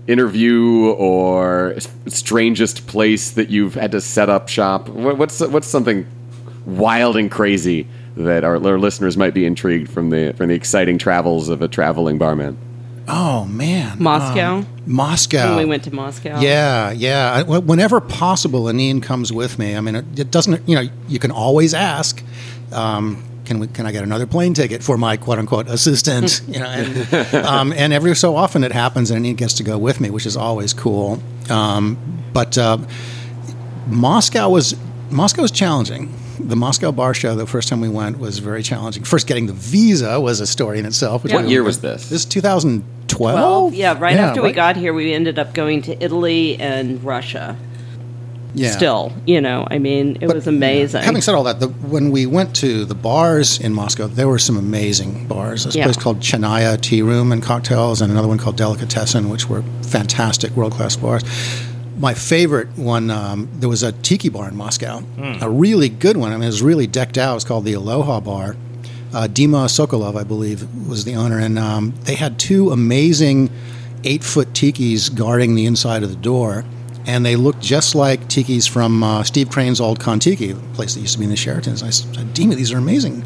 A: interview or strangest place that you've had to set up shop. What, what's what's something wild and crazy that our, our listeners might be intrigued from the from the exciting travels of a traveling barman?
C: Oh man.
D: Moscow?
C: Um, Moscow.
D: When we went to Moscow.
C: Yeah, yeah. I- Whenever possible, Annene comes with me. I mean, it, it doesn't. You know, you can always ask. Um, can we? Can I get another plane ticket for my quote unquote assistant? you know, and, um, and every so often it happens, and Annene gets to go with me, which is always cool. Um, but uh, Moscow was Moscow was challenging. The Moscow Bar Show, the first time we went, was very challenging. First, getting the visa was a story in itself. which
D: What
C: we-
A: year was this?
C: This is 2012.
D: Well, yeah, right after we got here, we ended up going to Italy and Russia.
C: yeah.
D: Still, you know, I mean, it
C: But,
D: was amazing.
C: Having said all that, the, when we went to the bars in Moscow, there were some amazing bars. This
D: Yeah.
C: place called Chainaya Tea Room and Cocktails, and another one called Delicatessen, which were fantastic world class bars. My favorite one, um, there was a tiki bar in Moscow, a really good one. I mean, it was really decked out. It was called the Aloha Bar. Uh, Dima Sokolov, I believe, was the owner, and um, they had two amazing eight foot tikis guarding the inside of the door. And they looked just like tikis from uh, Steve Crane's old Kon-Tiki, place that used to be in the Sheratons. I said, Dima, these are amazing.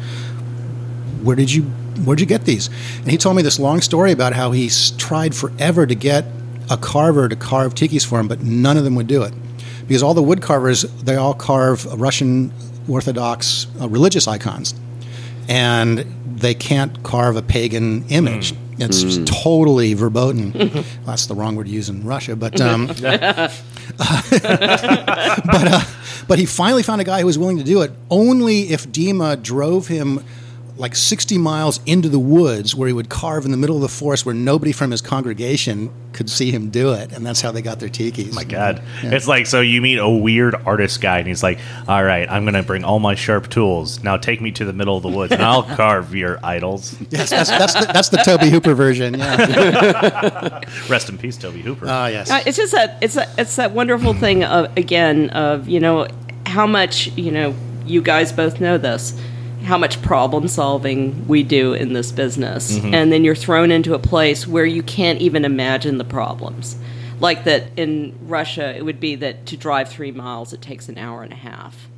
C: where did you where'd you get these? And he told me this long story about how he tried forever to get a carver to carve tikis for him, but none of them would do it. Because all the wood carvers they all carve Russian Orthodox uh, religious icons, and they can't carve a pagan image. It's totally verboten. Well, that's the wrong word to use in Russia, but um, but uh, but he finally found a guy who was willing to do it. Only if Dima drove him like 60 miles into the woods where he would carve in the middle of the forest where nobody from his congregation could see him do it and that's how they got their tikis
B: my God. It's like, so you meet a weird artist guy, and he's like, all right, I'm going to bring all my sharp tools. Now take me to the middle of the woods, and I'll carve your idols.
C: yes that's, that's, the, that's the Tobe Hooper version yeah
B: Rest in peace, Tobe Hooper.
C: ah yes
D: Uh, it's just that it's that it's that wonderful thing of again of you know how much you know you guys both know this how much problem solving we do in this business. Mm-hmm. And then you're thrown into a place where you can't even imagine the problems. Like that in Russia it would be that to drive 3 miles it takes an hour and a half.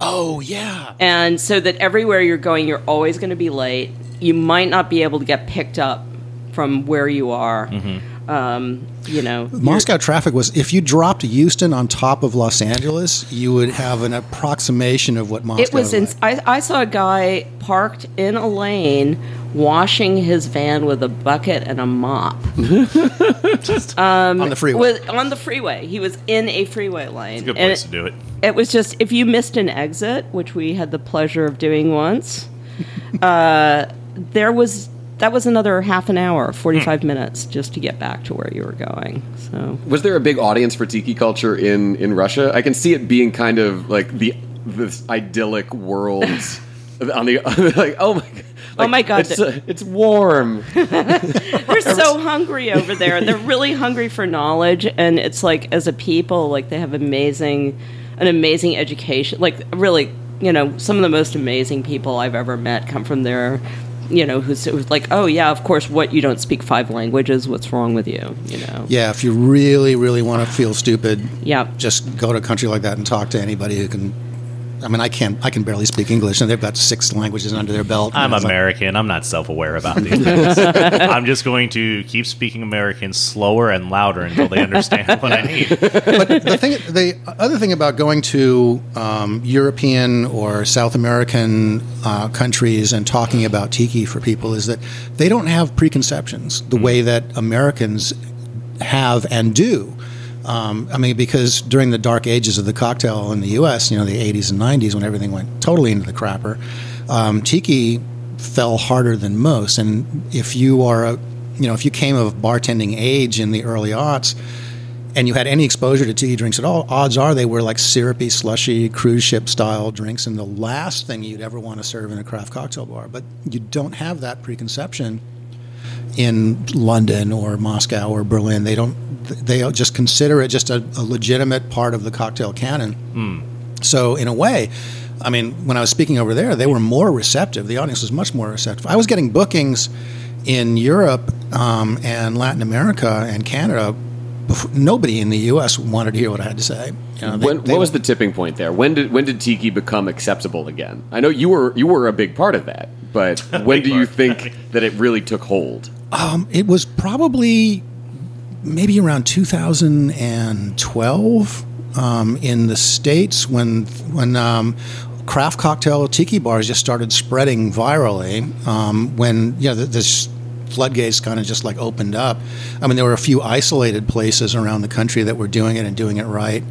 C: Oh yeah.
D: And so that everywhere you're going you're always going to be late. You might not be able to get picked up from where you are mm-hmm. Um, you know you're-
C: Moscow traffic was if you dropped Houston on top of Los Angeles, you would have an approximation of what Moscow
D: It was.
C: like.
D: I, I saw a guy parked in a lane, washing his van with a bucket and a mop
C: on the freeway.
D: with, on the freeway. He was in a freeway lane.
B: Good place
D: it,
B: to do it.
D: it was just if you missed an exit, which we had the pleasure of doing once. uh, there was that was another half an hour, forty five
B: Hmm.
D: minutes just to get back to where you were going. So
A: Was there a big audience for tiki culture in in Russia? I can see it being kind of like the this idyllic world on the like oh my god.
D: Oh my God,
A: It's, uh, it's warm.
D: they're so hungry over there. They're really hungry for knowledge, and it's like as a people, like they have amazing, an amazing education. Like really, you know, some of the most amazing people I've ever met come from there. You know, who's, who's like, oh yeah, of course. What you don't speak five languages? What's wrong with you? You know?
C: yeah, if you really, really want to feel stupid,
D: Yeah.
C: just go to a country like that and talk to anybody who can. I mean, I can't. I can barely speak English, and they've got six languages under their belt.
B: I'm
C: And it's like-
B: American. I'm not self aware about these things. I'm just going to keep speaking American slower and louder until they understand what I need.
C: But the thing, the other thing about going to um, European or South American uh, countries and talking about tiki for people is that they don't have preconceptions the way that Americans have and do. Um, I mean, because during the dark ages of the cocktail in the U.S., you know, the 80s and 90s, when everything went totally into the crapper, um, tiki fell harder than most. And if you are, a, you know, if you came of bartending age in the early aughts, and you had any exposure to tiki drinks at all, odds are they were like syrupy, slushy, cruise ship style drinks, and the last thing you'd ever want to serve in a craft cocktail bar. But you don't have that preconception in London or Moscow or Berlin. They don't. They just consider it just a, a legitimate part of the cocktail canon. So in a way, I mean, when I was speaking over there, they were more receptive. The audience was much more receptive. I was getting bookings in Europe um, and Latin America and Canada. Before, nobody in the U.S. wanted to hear what I had to say. You know, they-
A: when,
C: they-
A: what was the tipping point there? When did when did tiki become acceptable again? I know you were you were a big part of that, but when do you think that it really took hold?
C: Um, it was probably maybe around 2012 um, in the states when when um, craft cocktail tiki bars just started spreading virally. Um, when you know this floodgates kind of just like opened up. I mean, there were a few isolated places around the country that were doing it and doing it right.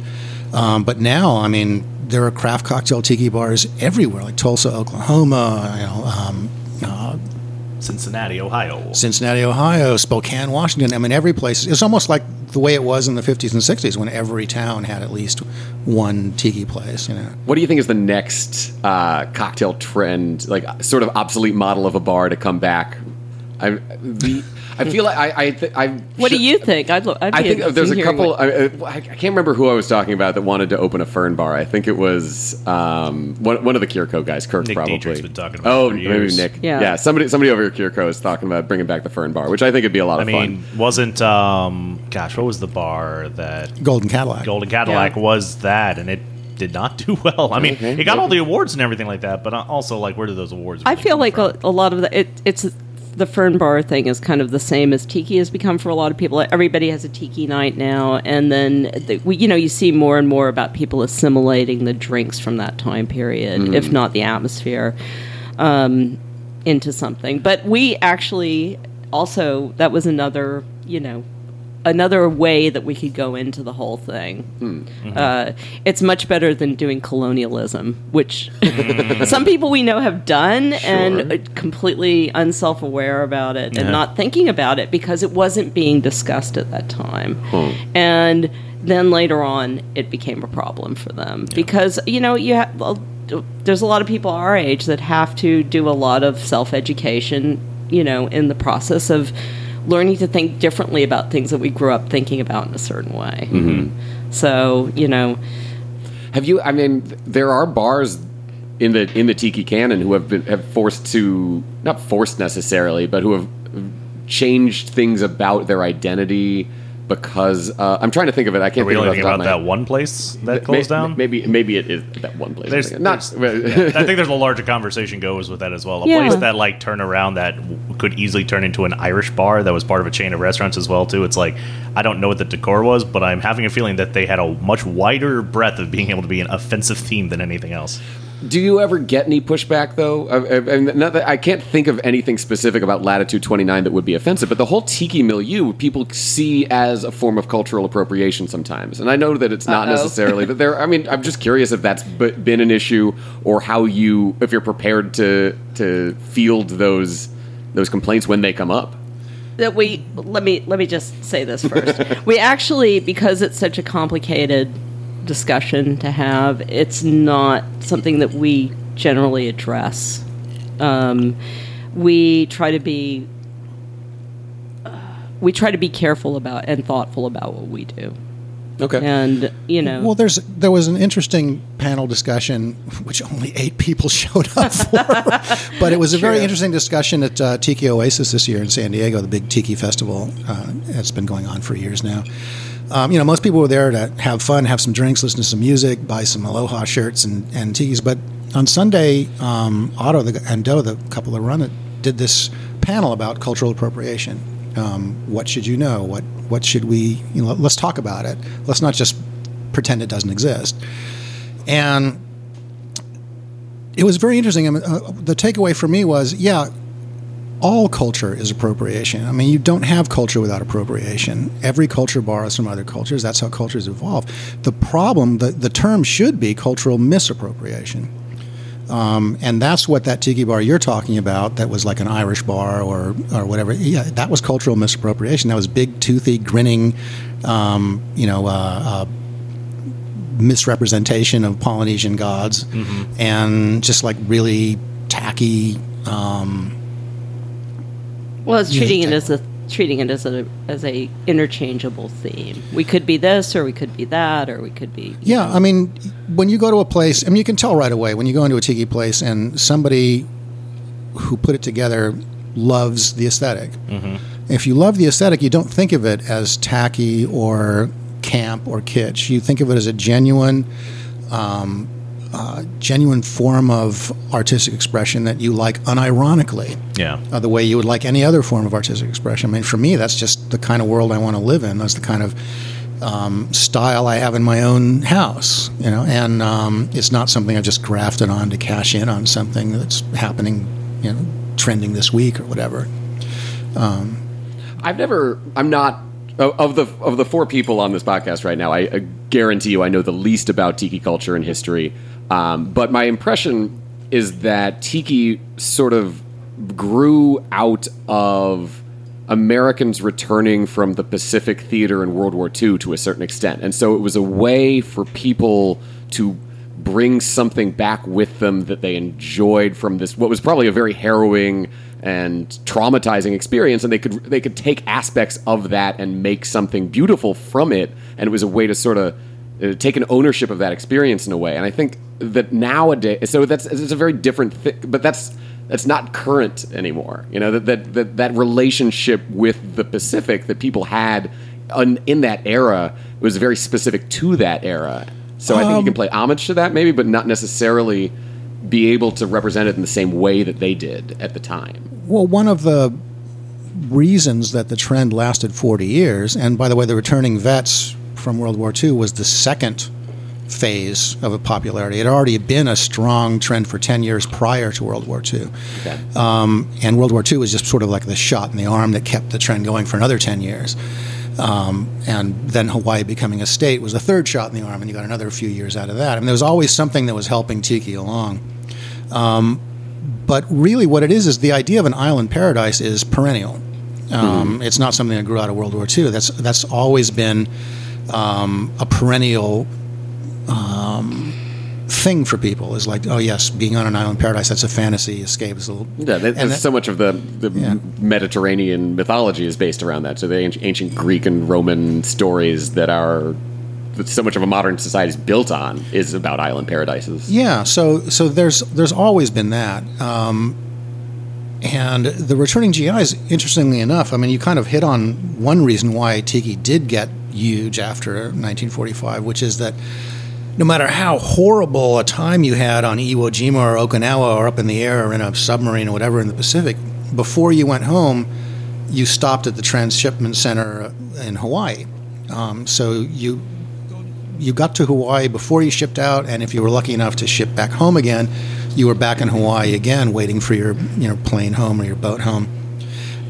C: Um, but now, I mean, there are craft cocktail tiki bars everywhere, like Tulsa, Oklahoma, you know, um, uh,
B: Cincinnati, Ohio.
C: Cincinnati, Ohio, Spokane, Washington. I mean, every place. It's almost like the way it was in the 50s and 60s when every town had at least one tiki place, you know.
A: What do you think is the next uh, cocktail trend, like sort of obsolete model of a bar to come back? I the I feel like I I, th- I
D: What do you think? I'd, lo- I'd be
A: I think there's a couple.
D: what-
A: I, I I can't remember who I was talking about that wanted to open a fern bar. I think it was um, one, one of the Kirko guys, Kirk
B: Nick
A: probably.
B: Detrich's been talking about
A: Oh, maybe
B: years.
A: Nick.
D: Yeah.
A: yeah. Somebody, somebody over here, Kirko is talking about bringing back the fern bar, which I think would be a lot of fun.
B: I mean,
A: fun.
B: wasn't um, gosh, what was the bar that
C: Golden Cadillac.
B: Golden Cadillac
D: Yeah.
B: was that, and it did not do well. I mean,
A: Okay,
B: it got all the awards and everything like that, but uh, also like where do those awards?
D: Go?
B: I
D: feel
B: come
D: like
B: from?
D: a, a lot of the it, it's the fern bar thing is kind of the same as tiki has become for a lot of people. Everybody has a tiki night now, and then the, we, you know you see more and more about people assimilating the drinks from that time period, if not the atmosphere, um, into something. But we actually also that was another you know another way that we could go into the whole thing. Uh, it's much better than doing colonialism, which some people we know have done and uh, completely unself-aware about it and
B: Yeah.
D: not thinking about it because it wasn't being discussed at that time. And then later on, it became a problem for them because you know you have. well, There's a lot of people our age that have to do a lot of self-education, you know, in the process of learning to think differently about things that we grew up thinking about in a certain way. Mm-hmm. So, you know,
A: Have you? I mean, there are bars in the in the tiki canon who have been have forced to not forced necessarily, but who have changed things about their identity because uh, I'm trying to think of it. I can't
B: Are we
A: think
B: only
A: of it
B: thinking about
A: top
B: that one place that
A: head.
B: closed
A: May-
B: down?
A: Maybe maybe it is that one place.
B: There's,
A: not.
B: there's- I think there's a larger conversation goes with that as well. A
D: Yeah.
B: place that like turn around that w- could easily turn into an Irish bar that was part of a chain of restaurants as well too. It's like I don't know what the decor was, but I'm having a feeling that they had a much wider breadth of being able to be an offensive theme than anything else.
A: Do you ever get any pushback though? I, I, and not that- I can't think of anything specific about Latitude 29 that would be offensive, but the whole tiki milieu people see as a form of cultural appropriation sometimes. And I know that it's not
D: Uh-oh.
A: necessarily that there. I mean, I'm just curious if that's b- been an issue or how you, if you're prepared to to field those those complaints when they come up.
D: that we let me let me just say this first. we actually because it's such a complicated discussion to have, it's not something that we generally address. Um, we try to be we try to be careful about and thoughtful about what we do.
A: Okay.
D: And you know,
C: Well, there's there was an interesting panel discussion, which only eight people showed up for, but it was a very interesting discussion at uh, Tiki Oasis this year in San Diego, the big Tiki festival. Uh, it's been going on for years now. Um, you know, most people were there to have fun, have some drinks, listen to some music, buy some Aloha shirts and, and tikis. But on Sunday, um, Otto and Doe, the couple that run it, did this panel about cultural appropriation. Um, what should you know? What what should we? You know, let's talk about it. Let's not just pretend it doesn't exist. And it was very interesting. I mean, uh, the takeaway for me was, yeah, all culture is appropriation. I mean, you don't have culture without appropriation. Every culture borrows from other cultures. That's how cultures evolve. The problem, the, the term should be cultural misappropriation. Um, and that's what that tiki bar you're talking about, that was like an Irish bar or, or whatever. Yeah, that was cultural misappropriation. That was big, toothy, grinning, um, you know, uh, uh, misrepresentation of Polynesian gods, and just like really tacky. Um,
D: well, it's treating it as a treating it as a as a interchangeable theme. We could be this, or we could be that, or we could be.
C: Yeah, I mean, when you go to a place, I mean, you can tell right away when you go into a tiki place and somebody who put it together loves the esthetic If you love the aesthetic, you don't think of it as tacky or camp or kitsch. You think of it as a genuine, um, uh, genuine form of artistic expression that you like unironically.
B: Yeah.
C: uh, the way you would like any other form of artistic expression. I mean, for me, that's just the kind of world I want to live in. That's the kind of um, style I have in my own house, you know. And um, it's not something I just grafted on to cash in on something that's happening, you know, trending this week or whatever.
A: I've never. I'm not of of the of the four people on this podcast right now. I, I guarantee you, I know the least about tiki culture and history. Um, but my impression is that tiki sort of grew out of Americans returning from the Pacific theater in World War II to a certain extent, and so it was a way for people to bring something back with them that they enjoyed from this what was probably a very harrowing and traumatizing experience. And they could they could take aspects of that and make something beautiful from it. And it was a way to sort of uh, take an ownership of that experience in a way. And i think that nowadays so that's it's a very different thing but that's that's not current anymore. You know that that that, that relationship with the pacific that people had on, in that era was very specific to that era. So I think
C: Um,
A: you can play homage to that, maybe, but not necessarily be able to represent it in the same way that they did at the time.
C: Well, one of the reasons that the trend lasted 40 years, and by the way, the returning vets from World War II was the second phase of a popularity. It had already been a strong trend for 10 years prior to World War II.
A: Okay.
C: Um, and World War II was just sort of like the shot in the arm that kept the trend going for another 10 years. Um, and then Hawaii becoming a state was the third shot in the arm, and you got another few years out of that. I mean, there was always something that was helping Tiki along. Um, but really, what it is is the idea of an island paradise is perennial. Um, It's not something that grew out of World War II. That's that's always been um, a perennial um, thing for people. Is like, oh yes, being on an island paradise. That's a fantasy escape. A little,
A: Yeah, that, so much of the, the
C: Yeah.
A: Mediterranean mythology is based around that. So the ancient, Greek and Roman stories that are that so much of a modern society is built on is about island paradises.
C: Yeah, so so there's there's always been that, um, and the returning GIs. Interestingly enough, I mean, you kind of hit on one reason why Tiki did get huge after 1945, which is that no matter how horrible a time you had on Iwo Jima or Okinawa or up in the air or in a submarine or whatever in the Pacific, before you went home, you stopped at the transshipment center in Hawaii. Um, so you you got to Hawaii before you shipped out, and if you were lucky enough to ship back home again, you were back in Hawaii again, waiting for your you know plane home or your boat home.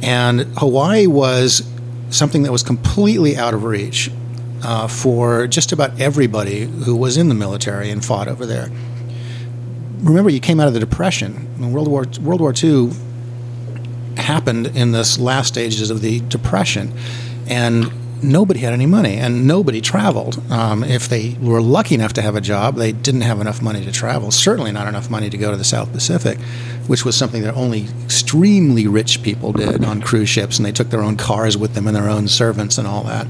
C: And Hawaii was something that was completely out of reach uh, for just about everybody who was in the military and fought over there. Remember, you came out of the Depression. I mean, World War World War II happened in this last stages of the Depression, and nobody had any money and nobody traveled. Um, if they were lucky enough to have a job, they didn't have enough money to travel. Certainly not enough money to go to the South Pacific, which was something that only extremely rich people did on cruise ships, and they took their own cars with them and their own servants and all that.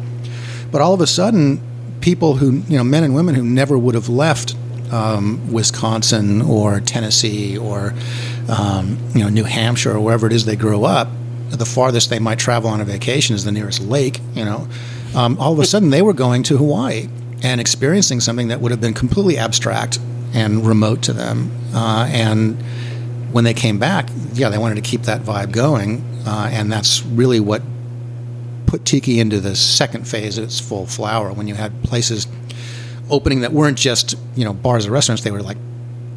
C: But all of a sudden, people who, you know, men and women who never would have left um, Wisconsin or Tennessee or, um, you know, New Hampshire or wherever it is they grew up, the farthest they might travel on a vacation is the nearest lake, you know. Um, all of a sudden, they were going to Hawaii and experiencing something that would have been completely abstract and remote to them. Uh, and when they came back, yeah, they wanted to keep that vibe going. Uh, and that's really what put Tiki into the second phase of its full flower when you had places opening that weren't just, you know, bars or restaurants, they were like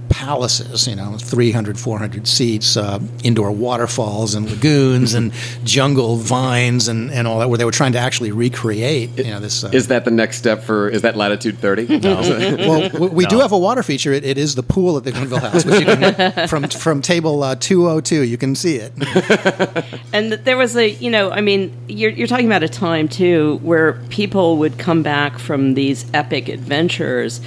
C: palaces, you know, 300, 400 seats, uh, indoor waterfalls and lagoons and jungle vines and, and all that, where they were trying to actually recreate, you know, this. Uh,
A: Is that the next step for? Is that latitude thirty? No.
C: well, we, we do have a water feature. It, it is the pool at the Bienville House, which you can, from from table uh, 202, you can see it.
D: And there was a, you know, I mean, you're, you're talking about a time too where people would come back from these epic adventures,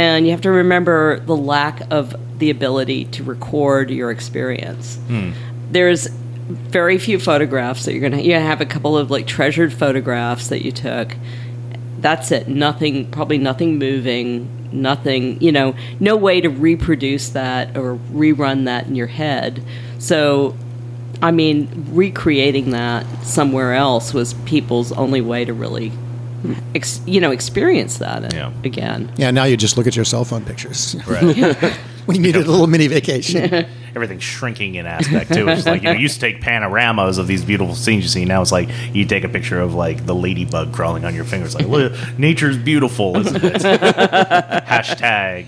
D: and you have to remember the lack of the ability to record your experience. Hmm. There's very few photographs that you're gonna. You have a couple of like treasured photographs that you took. That's it. Nothing. Probably nothing moving. Nothing. You know, no way to reproduce that or rerun that in your head. So I mean, recreating that somewhere else was people's only way to really, ex, you know, experience that
B: Yeah.
D: again.
C: Yeah, now you just look at your cell phone pictures
B: Right.
C: when you needed a little mini vacation.
B: Everything's shrinking in aspect too. It's like you know, you used to take panoramas of these beautiful scenes you see. Now it's like you take a picture of like the ladybug crawling on your fingers. Like, look, nature's beautiful, isn't it? Hashtag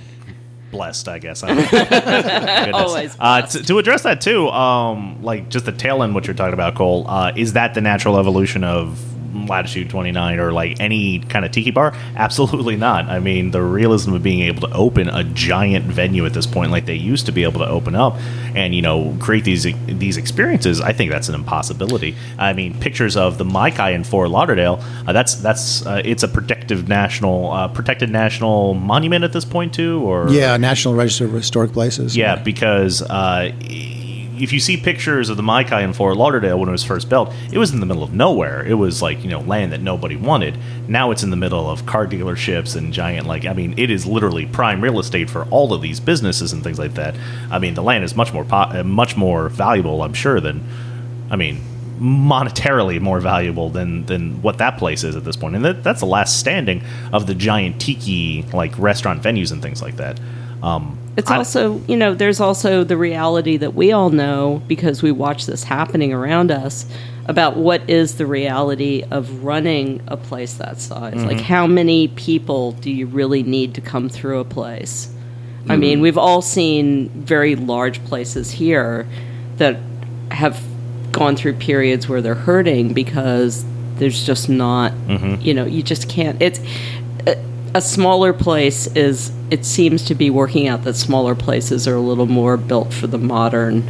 B: blessed, I guess. I don't know. Goodness.
D: Always
B: Uh, to, to address that too, um, like just the tail end, what you're talking about, Cole. Uh, is that the natural evolution of latitude 29 or like any kind of tiki bar? Absolutely not. I mean the realism of being able to open a giant venue at this point like they used to be able to open up and you know create these these experiences i think that's an impossibility. I mean pictures of the Mai-Kai in fort lauderdale uh, that's that's uh, it's a protective national uh, protected national monument at this point too or
C: yeah, National Register of Historic Places.
B: yeah, because uh, if you see pictures of the Mai-Kai in Fort Lauderdale when it was first built, it was in the middle of nowhere. It was like you know land that nobody wanted. Now it's in the middle of car dealerships and giant like I mean it is literally prime real estate for all of these businesses and things like that. I mean the land is much more po- uh, much more valuable, I'm sure, than I mean monetarily more valuable than than what that place is at this point. And that, that's the last standing of the giant tiki like restaurant venues and things like that. Um,
D: It's
B: I-
D: also, you know, there's also the reality that we all know because we watch this happening around us about what is the reality of running a place that size. Mm-hmm. Like, how many people do you really need to come through a place? I mm-hmm. mean, we've all seen very large places here that have gone through periods where they're hurting because there's just not, mm-hmm. you know, you just can't. It's a, a smaller place is. It seems to be working out that smaller places are a little more built for the modern.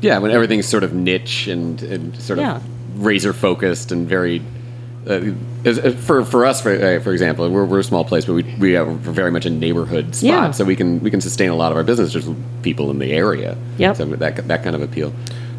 A: Yeah, when everything's sort of niche and, and sort
D: Yeah.
A: of razor focused and very. Uh, uh, for for us, for, uh, for example, we're, we're a small place, but we we are very much a neighborhood spot,
D: Yeah.
A: so we can we can sustain a lot of our business just with people in the area.
D: Yep.
A: So that that kind of appeal.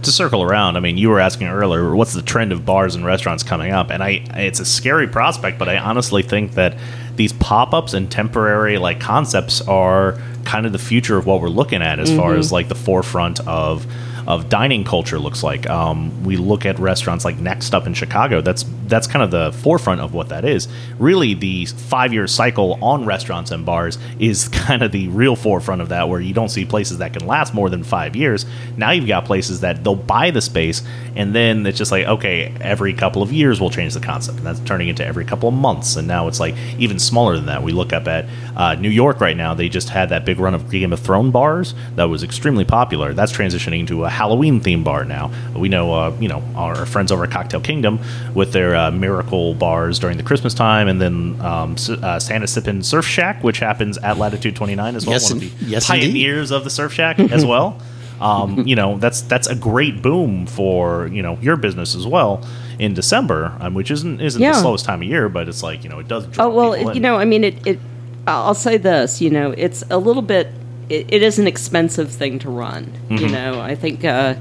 B: to circle around, I mean, you were asking earlier, what's the trend of bars and restaurants coming up? And I, it's a scary prospect, but I honestly think that these pop-ups and temporary like concepts are kind of the future of what we're looking at as far mm-hmm. as like the forefront of of dining culture looks like. Um, we look at restaurants like Next Up in Chicago. That's that's kind of the forefront of what that is. Really, the five-year cycle on restaurants and bars is kind of the real forefront of that, where you don't see places that can last more than five years. Now you've got places that they'll buy the space, and then it's just like, okay, every couple of years we'll change the concept, and that's turning into every couple of months. And now it's like even smaller than that. We look up at uh, New York right now; they just had that big run of Game of Thrones bars that was extremely popular. That's transitioning to a Halloween theme bar now. We know, uh, you know, our friends over at Cocktail Kingdom with their uh, miracle bars during the Christmas time, and then um, uh, Santa Sippin' Surf Shack, which happens at Latitude 29 as well.
C: Yes,
B: one of the
C: yes, indeed.
B: pioneers of the Surf Shack as well. Um, you know, that's that's a great boom for you know your business as well in December, um, which isn't isn't the slowest time of year, but it's like you know it does. Draw
D: Oh well, you
B: in.
D: know, I mean, it. it I'll say this, you know, it's a little bit. It, it is an expensive thing to run. You
B: Mm-hmm.
D: know, I think. Uh,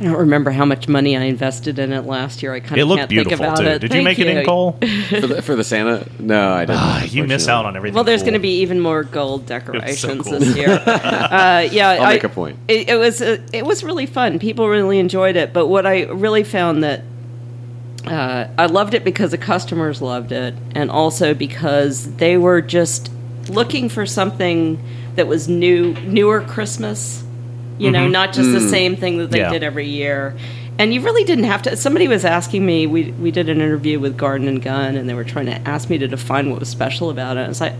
D: I don't remember how much money I invested in it last year. I kind of can't think
B: beautiful
D: about
B: too.
D: it.
B: Did you
D: Thank
B: make it in
D: you.
B: Cole?
A: for the for the Santa. No, I didn't.
B: Ah, you miss out on everything.
D: Well, there's
B: cool.
D: going to be even more gold decorations
B: cool.
D: this year. uh, yeah,
A: I'll
D: I-
A: make a point.
D: It, it was uh, it was really fun. People really enjoyed it. But what I really found that uh, I loved it because the customers loved it, and also because they were just looking for something that was new, newer Christmas. You know, mm-hmm. not just the mm. same thing that they
B: Yeah.
D: did every year. And you really didn't have to. Somebody was asking me. We we did an interview with Garden and Gun, and they were trying to ask me to define what was special about it. It's like,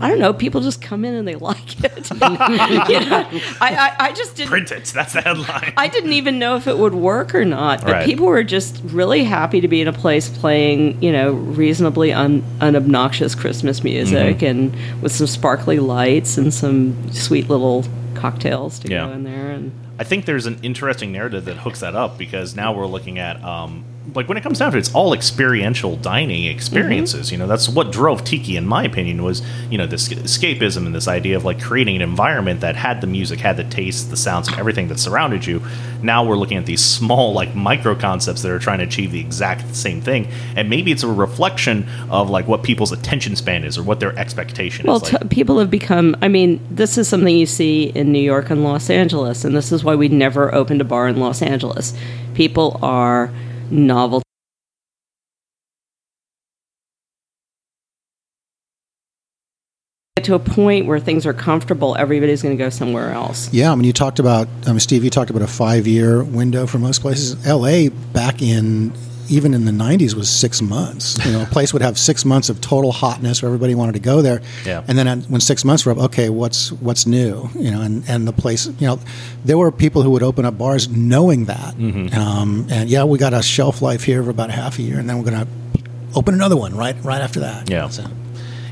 D: I don't know. People just come in and they like it. you know, I, I I just didn't.
B: print it. That's the headline.
D: I didn't even know if it would work or not. But
B: Right.
D: people were just really happy to be in a place playing, you know, reasonably un, unobnoxious Christmas music
B: Mm-hmm.
D: and with some sparkly lights and some sweet little cocktails to
B: Yeah.
D: go in there. And
B: I think there's an interesting narrative that hooks that up because now we're looking at um, like when it comes down to it, it's all experiential dining experiences. Mm-hmm. You know, that's what drove Tiki, in my opinion, was you know this escapism and this idea of like creating an environment that had the music, had the taste, the sounds, and everything that surrounded you. Now we're looking at these small like micro concepts that are trying to achieve the exact same thing, and maybe it's a reflection of like what people's attention span is or what their expectation
D: well,
B: is. Like,
D: t- people have become. I mean, this is something you see in New York and Los Angeles, and this is why we never opened a bar in Los Angeles. People are novelty. To a point where things are comfortable, everybody's going to go somewhere else.
C: Yeah, I mean, you talked about, I mean, Steve, you talked about a five year window for most places. LA back in, even in the 90s, was six months. You know, a place would have six months of total hotness where everybody wanted to go there.
B: Yeah.
C: And then when six months were up, okay, what's what's new? You know, and, and the place, you know, there were people who would open up bars knowing that. Um, and yeah, we got a shelf life here for about half a year, and then we're going to open another one right right after that.
B: Yeah.
C: So,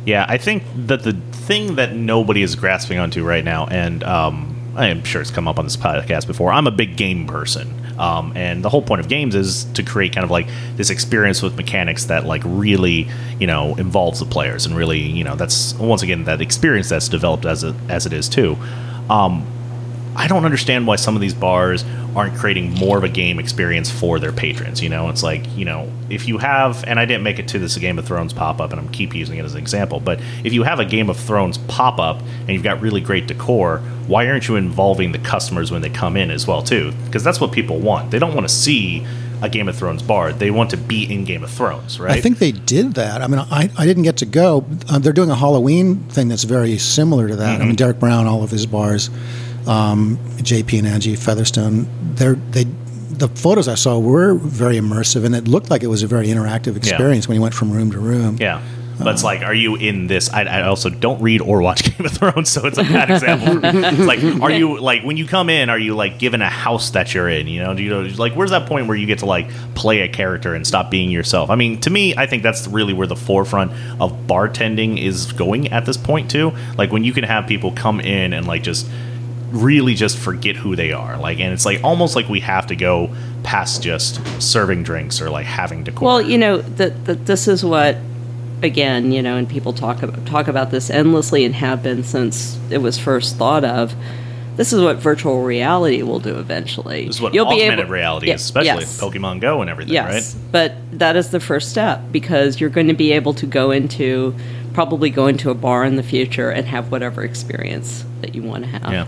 B: Yeah, I think that the thing that nobody is grasping onto right now, and um, I am sure it's come up on this podcast before. I'm a big game person, um, and the whole point of games is to create kind of like this experience with mechanics that like really, you know, involves the players, and really, you know, that's once again that experience that's developed as it as it is too. Um, I don't understand why some of these bars aren't creating more of a game experience for their patrons. You know, it's like you know if you have, and I didn't make it to this Game of Thrones pop up, and I'm keep using it as an example, but if you have a Game of Thrones pop up and you've got really great decor, why aren't you involving the customers when they come in as well too? Because that's what people want. They don't want to see a Game of Thrones bar. They want to be in Game of Thrones, right?
C: I think they did that. I mean, I, I didn't get to go. Uh, they're doing a Halloween thing that's very similar to that. I
B: Mm-hmm.
C: mean, Derek Brown, all of his bars, um, JP and Angie Fetherston, they're, they the photos I saw were very immersive, and it looked like it was a very interactive experience when you went from room to room.
B: Yeah. But it's like, are you in this? I, I also don't read or watch Game of Thrones, so it's a bad example. it's like, are you like when you come in? Are you like given a house that you're in? You know, do you know like where's that point where you get to like play a character and stop being yourself? I mean, to me, I think that's really where the forefront of bartending is going at this point too. Like when you can have people come in and like just really just forget who they are. Like, and it's like almost like we have to go past just serving drinks or like having decor.
D: Well, you know, that this is what again, you know, and people talk about talk about this endlessly and have been since it was first thought of. This is what virtual reality will do eventually.
B: This is what
D: You'll be
B: augmented
D: able-
B: reality
D: Yeah,
B: is, especially
D: yes.
B: Pokemon Go and everything,
D: Yes,
B: right?
D: but that is the first step because you're going to be able to go into probably go into a bar in the future and have whatever experience that you want to have.
B: Yeah.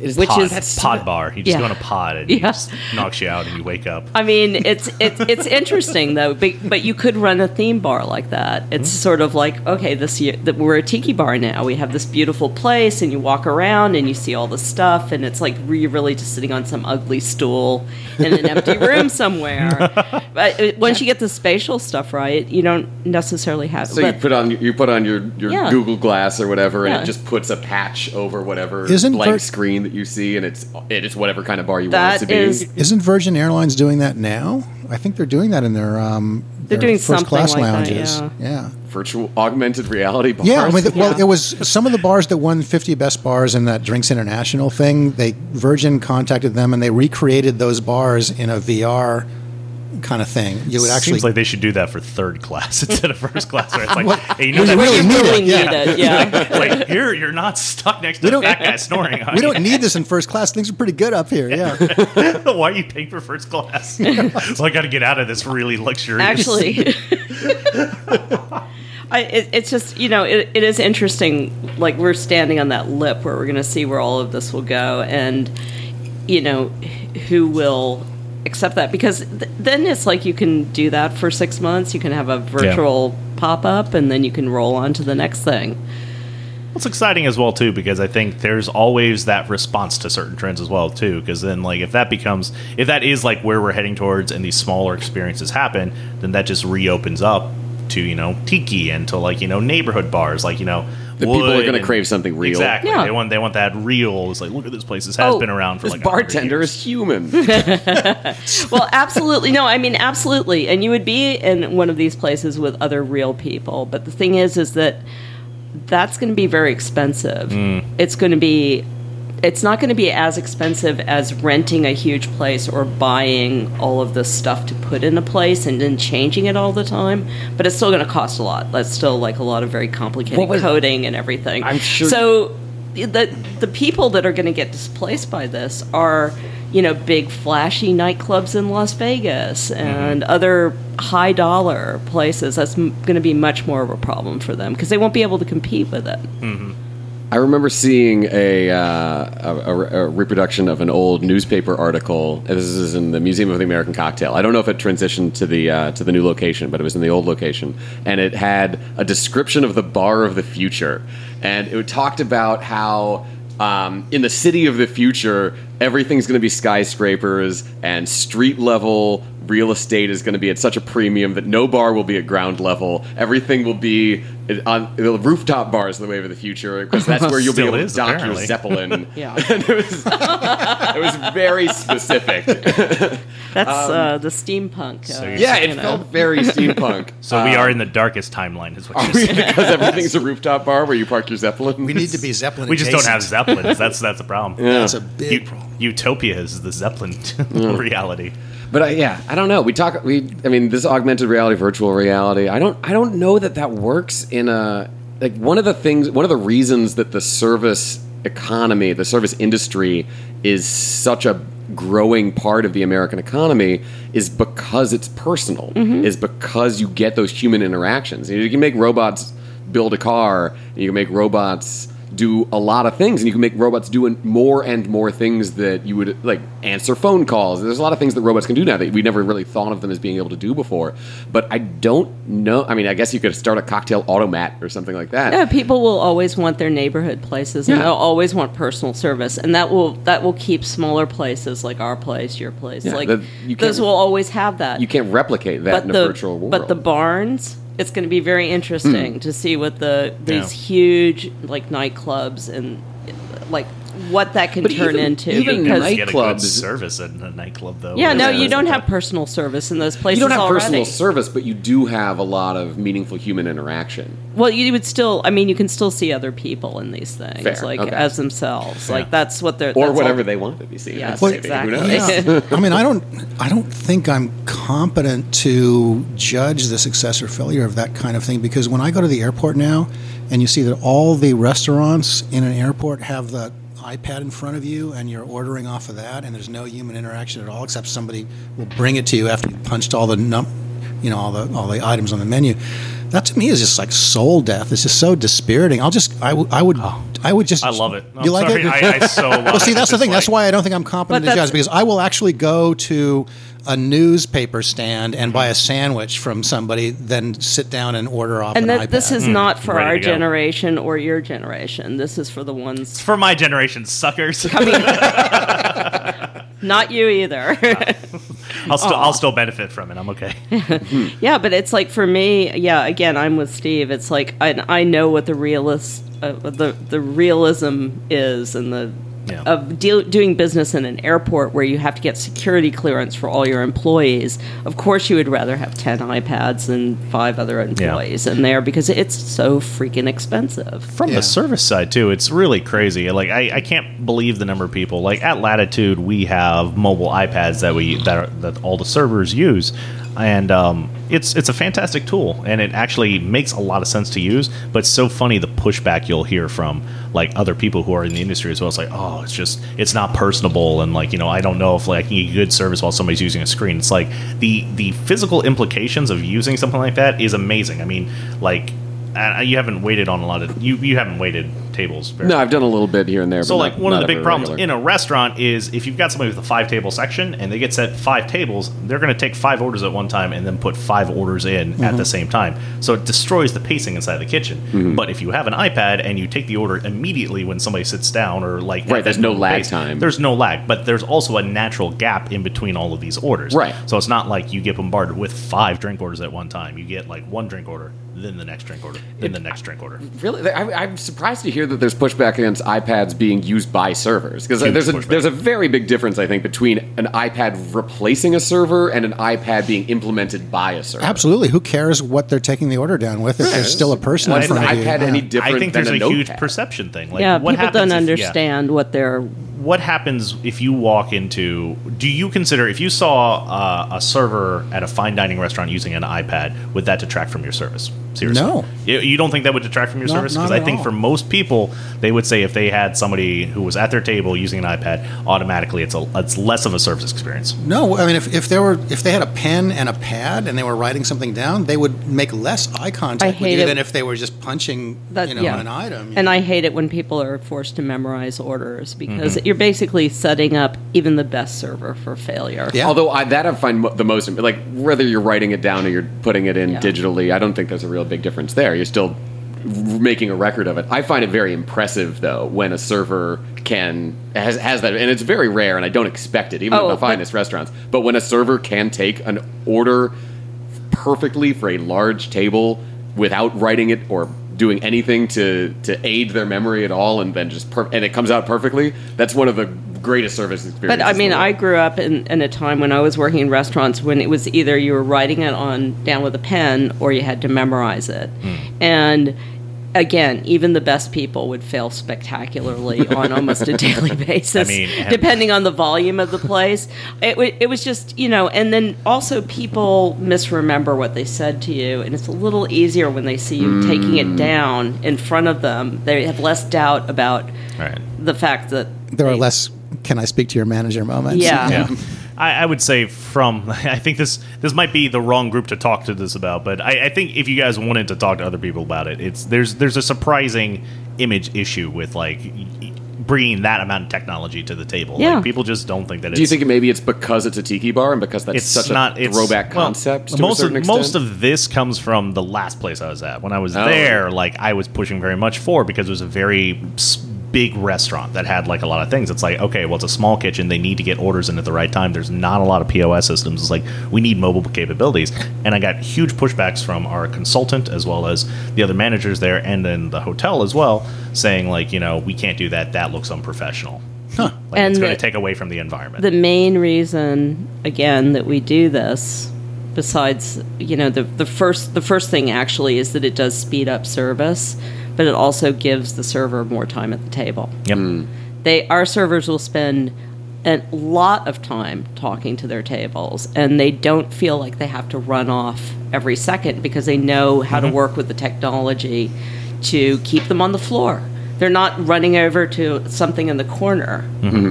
A: Is
D: Which
A: pod-
D: is-
A: that's
B: Pod bar. You just
D: Yeah.
B: go in a pod and it
D: Yeah.
B: just knocks you out and you wake up.
D: I mean, it's it's it's interesting though, but, but you could run a theme bar like that. It's
B: Mm-hmm.
D: sort of like okay, this year that we're a tiki bar now. We have this beautiful place, and you walk around and you see all the stuff, and it's like you're really just sitting on some ugly stool in an empty room somewhere. But uh, once you get the spatial stuff right, you don't necessarily have.
A: So you put on you put on your, your
D: Yeah.
A: Google Glass or whatever, and
D: Yeah.
A: it just puts a patch over whatever
C: Isn't
A: blank
C: Vir-
A: screen that you see, and it's it is whatever kind of bar you
D: That
A: want it to
D: is-
A: be.
C: Isn't Virgin Airlines doing that now? I think they're doing that in their um,
D: They're
C: their
D: doing
C: first class
D: something like that,
C: lounges.
D: yeah.
C: yeah.
A: Virtual augmented reality bars.
C: Yeah, I mean, th- well,
D: Yeah.
C: it was some of the bars that won 50 best bars in that Drinks International thing. They Virgin contacted them and they recreated those bars in a VR kind of thing. You would actually
B: Seems like they should do that for third class instead of first class. Where it's like, hey, you know
C: we
B: that
C: really need
D: really
C: it, yeah.
D: need it, yeah.
B: like you're you're not stuck next to a fat guy snoring. On
C: we don't need this in first class. Things are pretty good up here. Yeah.
B: Why are you paying for first class? so I got to get out of this really luxurious.
D: actually I, it, it's just you know it, it is interesting like we're standing on that lip where we're going to see where all of this will go and you know who will accept that because th- then it's like you can do that for six months you can have a virtual pop-up and then you can roll on to the next thing
B: It's exciting as well too because I think there's always that response to certain trends as well too. Because then, like, if that becomes if that is like where we're heading towards, and these smaller experiences happen, then that just reopens up to you know tiki and to like you know neighborhood bars, like you know.
A: The people are gonna crave something real.
B: Exactly.
D: Yeah.
B: They want they want that real. It's like look at this place. This has
D: Oh,
B: been around for
A: This
B: like 100
A: bartender
B: years.
A: is human.
D: well absolutely no i mean absolutely and you would be in one of these places with other real people but the thing is is that that's going to be very expensive hmm. it's going to be it's not going to be as expensive as renting a huge place or buying all of this stuff to put in a place and then changing it all the time but it's still going to cost a lot. That's still like a lot of very complicated
A: was-
D: coding and everything.
A: I'm sure-
D: so the the people that are going to get displaced by this are you know big flashy nightclubs in Las Vegas mm-hmm. and other high dollar places. That's m- going to be much more of a problem for them because they won't be able to compete with it mm-hmm.
A: I remember seeing a, uh, a, a, reproduction of an old newspaper article. This is in the Museum of the American Cocktail. I don't know if it transitioned to the uh, to the new location, but it was in the old location, and it had a description of the bar of the future, and it talked about how. Um, in the city of the future, everything's going to be skyscrapers and street level real estate is going to be at such a premium that no bar will be at ground level. Everything will be on the rooftop bars in the wave of the future because that's where you'll be able
B: is,
A: to dock
B: apparently.
A: your zeppelin.
D: Yeah.
A: and it was it was very specific.
D: that's uh, the steampunk uh,
B: you're
A: yeah,
D: you
A: it
D: know.
A: felt very steampunk.
B: So we are in the darkest timeline, is what you're saying.
A: because everything's a rooftop bar where you park your zeppelin?
C: We need to be Zeppelin.
B: We just don't have zeppelins. That's that's the problem.
C: That's a big
B: U-
C: problem.
B: Utopia is the zeppelin reality.
A: But uh, yeah, I don't know. We talk. We, I mean, this augmented reality, virtual reality. I don't. I don't know that that works in a like one of the things. One of the reasons that the service economy, the service industry, is such a growing part of the American economy is because it's personal. Is because you get those human interactions. You, can make robots build a car. You can make robots do a lot of things, and you can make robots doing more and more things that you would like answer phone calls. There's a lot of things that robots can do now that we never really thought of them as being able to do before. But I don't know. I mean, I guess you could start a cocktail automat or something like that.
D: Yeah, people will always want their neighborhood places, and
A: Yeah.
D: they'll always want personal service, and that will that will keep smaller places like our place, your place,
A: Yeah,
D: like
A: you
D: those will always have that.
A: You can't replicate that
D: but
A: in
D: the
A: a virtual world.
D: but the barns, it's going to be very interesting
A: Hmm.
D: to see what the these
B: Yeah.
D: huge like nightclubs and like what that can
A: But
D: turn
A: even-
D: into
A: even
D: because
A: night-
B: Get a
A: Nightclubs-
B: good service at a nightclub, though.
D: yeah, no, you don't have
B: that-
D: personal service in those places
A: you don't have
D: already.
A: personal service, but you do have a lot of meaningful human interaction.
D: Well, you would still. I mean, you can still see other people in these things,
A: Fair,
D: like
A: okay.
D: as themselves.
B: Yeah.
D: Like that's what they're
A: Or
D: that's
A: whatever
D: all-
A: they want to be seen.
D: Yes,
A: as,
D: exactly.
A: Who knows?
C: Yeah. I mean, I don't, I don't think I'm competent to judge the success or failure of that kind of thing because when I go to the airport now, and you see that all the restaurants in an airport have the iPad in front of you, and you're ordering off of that, and there's no human interaction at all, except somebody will bring it to you after you punched all the num, you know, all the all the items on the menu. That to me is just like soul death. It's just so dispiriting. I'll just, I, w- I would, oh. I would just.
B: I love it.
C: You
B: I'm
C: like
B: sorry,
C: it?
B: I, I so love
C: Well, see,
B: it.
C: that's the
B: It's
C: thing. That's why I don't think I'm competent
D: But
C: to judge because I will actually go to a newspaper stand and buy a sandwich from somebody, then sit down and order off
D: And
C: an
D: that
C: iPad.
D: this is not for
B: Ready
D: our
B: to go.
D: generation or your generation. This is for the ones,
B: for my generation, suckers.
D: not you either.
B: I'll still I'll still benefit from it. I'm okay.
D: yeah, but it's like for me, yeah. Again, I'm with Steve. It's like I, I know what the realist, uh, the the realism is, and the
B: Yeah.
D: of deal, doing business in an airport where you have to get security clearance for all your employees. Of course, you would rather have ten iPads than five other employees in there because it's so freaking expensive.
B: From
C: Yeah.
B: the service side too, it's really crazy. Like I, I can't believe the number of people. Like at Latitude, we have mobile iPads that we that are, that all the servers use, and um, it's it's a fantastic tool, and it actually makes a lot of sense to use. But it's so funny the pushback you'll hear from like other people who are in the industry as well. It's like, oh, it's just it's not personable, and like you know, I don't know if like I can get good service while somebody's using a screen. It's like the the physical implications of using something like that is amazing. I mean, like. You haven't waited on a lot of you. You haven't waited tables. Very
A: No, I've done a little bit here and there.
B: so, like,
A: not-
B: one of the big problems
A: regular.
B: in a restaurant is if you've got somebody with a five table section and they get set five tables, they're going to take five orders at one time and then put five orders in
A: Mm-hmm.
B: at the same time. So it destroys the pacing inside the kitchen.
A: Mm-hmm.
B: But if you have an iPad and you take the order immediately when somebody sits down or like
A: Right, there's no lag time.
B: There's no lag, but there's also a natural gap in between all of these orders.
A: Right.
B: So it's not like you get bombarded with five drink orders at one time. You get like one drink order, then the next drink order, then the next drink order.
A: Really, I, I'm surprised to hear that there's pushback against iPads being used by servers because there's a
B: pushback.
A: there's a very big difference, I think, between an iPad replacing a server and an iPad being implemented by a server.
C: Absolutely. Who cares what they're taking the order down with if there's still a person
A: Why
C: in
A: an
C: front of you?
A: iPad
C: Yeah.
A: any different
B: I think
A: than
B: there's
A: a,
B: a, huge perception thing. Like,
D: yeah,
B: what
D: people don't
B: if- yeah.
D: understand what they're.
B: What happens if you walk into do you consider if you saw uh, a server at a fine dining restaurant using an ipad would that detract from your service seriously
C: No.
B: you, you don't think that would detract from your
C: No,
B: service because i think
C: all.
B: for most people they would say if they had somebody who was at their table using an ipad automatically it's a it's less of a service experience
C: No, I mean if, if there were if they had a pen and a pad and they were writing something down, they would make less eye contact
D: I
C: with you
D: it-
C: than if they were just punching
D: That,
C: you know
D: yeah.
C: an item.
D: And I hate it when people are forced to memorize orders because
B: Mm-hmm.
D: You're basically setting up even the best server for failure.
C: Yeah.
A: Although I, that I find the most like whether you're writing it down or you're putting it in
D: Yeah.
A: digitally, I don't think there's a real big difference there. You're still making a record of it. I find it very impressive though when a server can has has that, and it's very rare, and I don't expect it even
D: Oh,
A: at the
D: but-
A: finest restaurants. But when a server can take an order perfectly for a large table without writing it or doing anything to to aid their memory at all, and then just per- and it comes out perfectly, that's one of the greatest service experiences.
D: But I mean. I grew up in, in a time when I was working in restaurants when it was either you were writing it on down with a pen or you had to memorize it.
A: Hmm.
D: And again, even the best people would fail spectacularly on almost a daily basis,
B: I mean,
D: depending on the volume of the place. It, wa- it was just, you know, and then also people misremember what they said to you, and it's a little easier when they see you mm. taking it down in front of them. They have less doubt about
B: Right.
D: the fact that
C: There are less. Can I speak to your manager moments?
D: Yeah.
B: yeah. I, I would say from I think this this might be the wrong group to talk to this about, but I, I think if you guys wanted to talk to other people about it, it's there's there's a surprising image issue with like bringing that amount of technology to the table.
D: Yeah.
B: Like, people just don't think that.
A: Do you think maybe it's because it's a tiki bar and because that's
B: it's
A: such
B: not
A: a
B: it's,
A: throwback
B: well,
A: concept to
B: most
A: a certain
B: of
A: extent?
B: most of this comes from the last place I was at. When I was
A: Oh.
B: there, like I was pushing very much for because it was a very s- big restaurant that had like a lot of things. It's like okay, well, it's a small kitchen. They need to get orders in at the right time. There's not a lot of POS systems. It's like we need mobile capabilities, and I got huge pushbacks from our consultant as well as the other managers there, and then the hotel as well, saying like you know we can't do that. That looks unprofessional. Like
D: And
B: it's going to take away from the environment.
D: the main reason again that we do this besides you know the the first the first thing actually is that it does speed up service but it also gives the server more time at the table.
B: Yep.
D: they our servers will spend a lot of time talking to their tables and they don't feel like they have to run off every second because they know how to work with the technology to keep them on the floor. They're not running over to something in the corner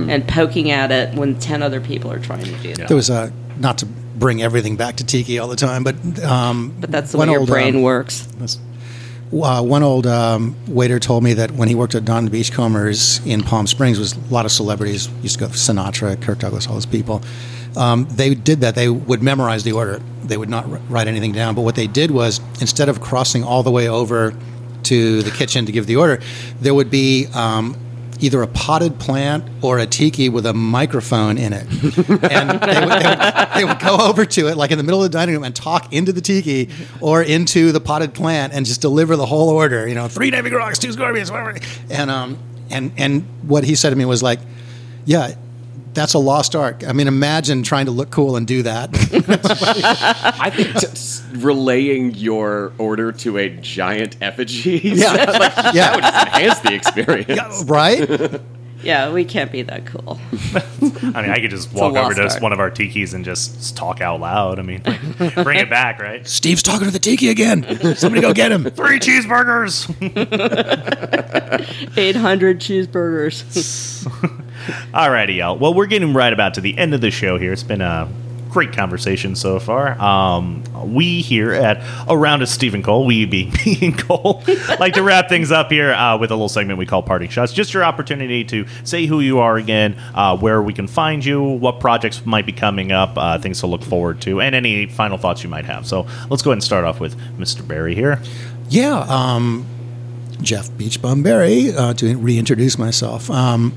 D: and poking at it when 10 other people are trying to do that.
C: There was a not to bring everything back to tiki all the time, but um,
D: but that's the way your
C: old,
D: brain
C: um,
D: works
C: Uh, one old um, waiter told me that when he worked at Don Beachcombers in Palm Springs, was a lot of celebrities used to go Sinatra, Kirk Douglas, all those people. Um, they did that. They would memorize the order. They would not wr- write anything down. But what they did was instead of crossing all the way over to the kitchen to give the order, there would be um, either a potted plant or a tiki with a microphone in it. And they would, they, would, they would go over to it, like in the middle of the dining room, and talk into the tiki or into the potted plant and just deliver the whole order. You know, three Navy Grogs, two Scorpions, whatever. And, um, and, and what he said to me was like, yeah, that's a lost art. I mean, imagine trying to look cool and do that.
A: I think t- s- relaying your order to a giant effigy
C: Yeah.
A: like, that would just enhance the experience.
C: Yeah, right?
D: Yeah we can't be that cool
B: I mean, I could just walk over to
D: art.
B: one of our tikis and just talk out loud. I mean, bring it back, right?
C: Steve's talking to the tiki again. Somebody go get him.
B: Three cheeseburgers.
D: 800 cheeseburgers
B: Alrighty, y'all. Well, we're getting right about to the end of the show here. It's been a great conversation so far. Um, we here at Around Us Steve and Cole, we being me and Cole, like to wrap things up here uh, with a little segment we call Parting Shots. Just your opportunity to say who you are again, uh, where we can find you, what projects might be coming up, uh, things to look forward to, and any final thoughts you might have. So let's go ahead and start off with Mr. Berry here.
C: Yeah, um, Jeff Beachbum Berry, uh, to reintroduce myself. Um,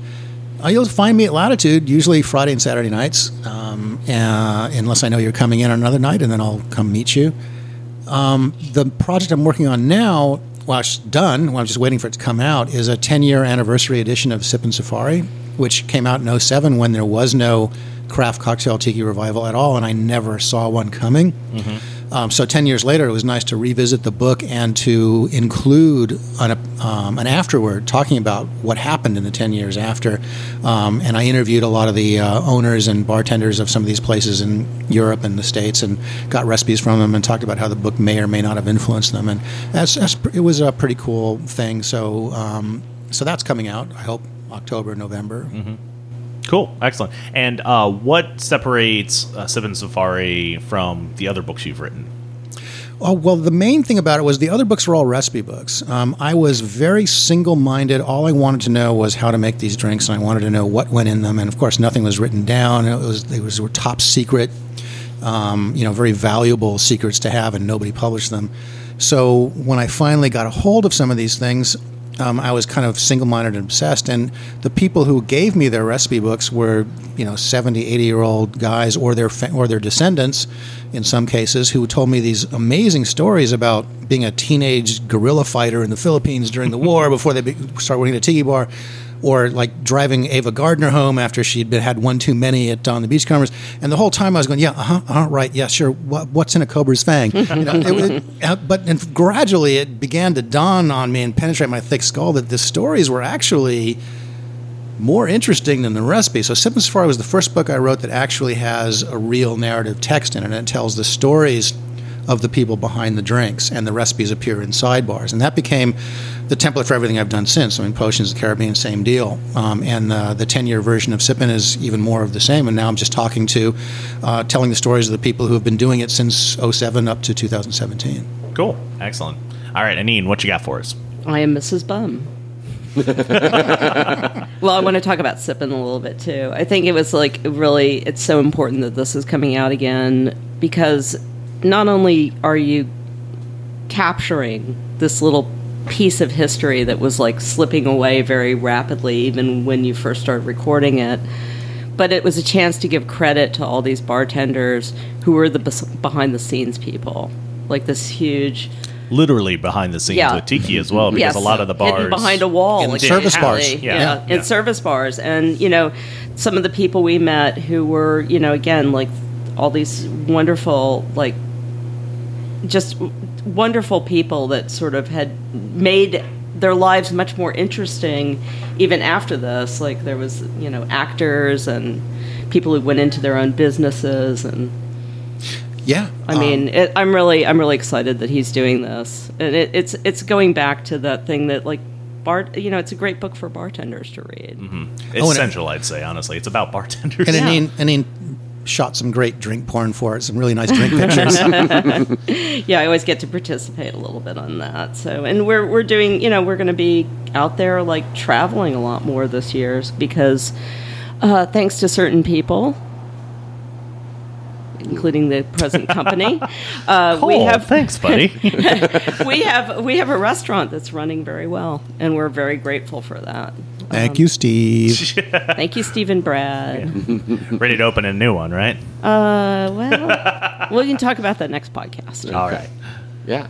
C: you'll find me at Latitude, usually Friday and Saturday nights, um, uh, unless I know you're coming in on another night, and then I'll come meet you. Um, the project I'm working on now, well, it's done, well, I'm just waiting for it to come out, is a 10 year anniversary edition of Sippin' Safari, which came out in 07 when there was no craft cocktail tiki revival at all, and I never saw one coming. Um, so 10 years later, it was nice to revisit the book and to include an, um, an afterword talking about what happened in the 10 years after. Um, and I interviewed a lot of the uh, owners and bartenders of some of these places in Europe and the States and got recipes from them and talked about how the book may or may not have influenced them. And that's, that's, it was a pretty cool thing. So, um, so that's coming out, I hope, October, November.
B: Cool, excellent. And uh, what separates uh, and Safari from the other books you've written?
C: Oh, well, the main thing about it was the other books were all recipe books. Um, I was very single minded. All I wanted to know was how to make these drinks, and I wanted to know what went in them. And of course, nothing was written down. It was they was were top secret, um, you know, very valuable secrets to have, and nobody published them. So when I finally got a hold of some of these things, um, I was kind of single-minded and obsessed. And the people who gave me their recipe books were, you know, 70, 80-year-old guys or their or their descendants, in some cases, who told me these amazing stories about being a teenage guerrilla fighter in the Philippines during the war before they started working at a tiki bar. Or like driving Ava Gardner home after she'd been had one too many at on the Beachcombers, and the whole time I was going, yeah, uh huh, uh-huh right, yeah, sure. What, what's in a cobra's fang? you know, it, it, uh, but and gradually it began to dawn on me and penetrate my thick skull that the stories were actually more interesting than the recipe. So Sippin' Safari was the first book I wrote that actually has a real narrative text in it, and it tells the stories of the people behind the drinks, and the recipes appear in sidebars. And that became the template for everything I've done since. I mean, Potions of the Caribbean, same deal. Um, and uh, the 10 year version of Sippin' is even more of the same. And now I'm just talking to, uh, telling the stories of the people who have been doing it since 07 up to 2017.
B: Cool. Excellent. All right, Annene, what you got for us?
D: I am Mrs. Bum. well, I want to talk about sipping a little bit too. I think it was like really, it's so important that this is coming out again because not only are you capturing this little piece of history that was like slipping away very rapidly, even when you first started recording it, but it was a chance to give credit to all these bartenders who were the behind the scenes people, like this huge.
B: Literally behind the scenes
D: Yeah.
B: with Tiki as well, because
D: Yes,
B: a lot of the bars
D: hidden behind a wall,
C: In
D: like
C: service bars.
B: Yeah.
D: yeah,
B: Yeah.
D: in service bars, and you know, some of the people we met who were, you know, again, like all these wonderful, like, just wonderful people that sort of had made their lives much more interesting, even after this. Like there was, you know, actors and people who went into their own businesses and
C: Yeah.
D: I
C: um,
D: mean, it, I'm really, I'm really excited that he's doing this, and it, it's, it's going back to that thing that like, Bart, you know, it's a great book for bartenders to read.
B: It's
C: Oh, and-
B: essential, I'd say, honestly. It's about bartenders.
C: and
D: Yeah.
C: Annene, Annene shot some great drink porn for it, some really nice drink pictures.
D: Yeah, I always get to participate a little bit on that. So, and we're we're doing, you know, we're going to be out there like traveling a lot more this year because, uh, thanks to certain people. Including the present company, uh, we have
B: Thanks, buddy.
D: we have we have a restaurant that's running very well, and we're very grateful for that.
C: Thank you, Steve.
D: Thank you, Stephen Brad.
B: Ready to open a new one, right?
D: Uh, well, we can talk about that next podcast.
B: All right.
A: Yeah.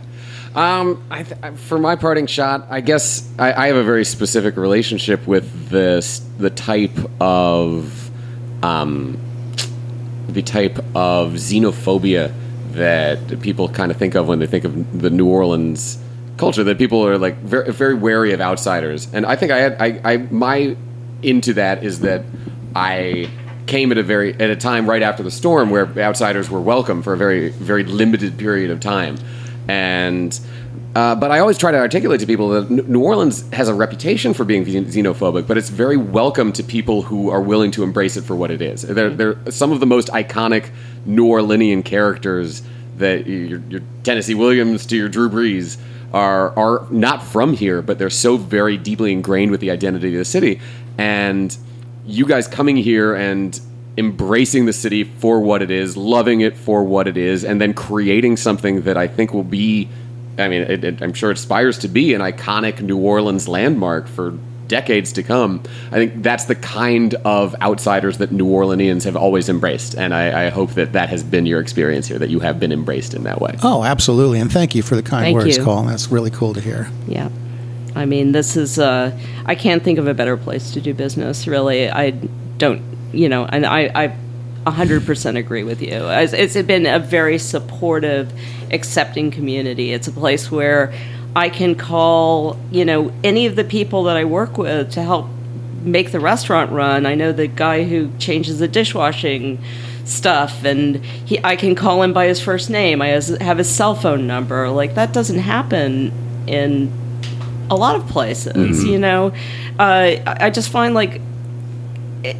A: Um, I th- for my parting shot, I guess I, I have a very specific relationship with this the type of um, the type of xenophobia that people kind of think of when they think of the New Orleans culture. That people are like very very wary of outsiders, and I think I had I, I my into that is that I came at a very at a time right after the storm where outsiders were welcome for a very very limited period of time, and. Uh, but I always try to articulate to people that New Orleans has a reputation for being xenophobic, but it's very welcome to people who are willing to embrace it for what it is. They're, they're some of the most iconic New Orleanian characters that your, your Tennessee Williams to your Drew Brees are are not from here, but they're so very deeply ingrained with the identity of the city. And you guys coming here and embracing the city for what it is, loving it for what it is, and then creating something that I think will be, I mean, it, it, I'm sure it aspires to be an iconic New Orleans landmark for decades to come. I think that's the kind of outsiders that New Orleanians have always embraced, and I, I hope that that has been your experience here, that you have been embraced in that way.
C: Oh, absolutely. And thank you for the kind
D: Thank
C: words,
D: you.
C: Cole. That's really cool to hear.
D: Yeah. I mean, this is, uh, I can't think of a better place to do business, really. I don't, you know, and I, I 100% agree with you. It's, it's been a very supportive, accepting community. It's a place where I can call, you know, any of the people that I work with to help make the restaurant run. I know the guy who changes the dishwashing stuff and he I can call him by his first name. I have his cell phone number. Like that doesn't happen in a lot of places, you know. Uh, I I just find like it,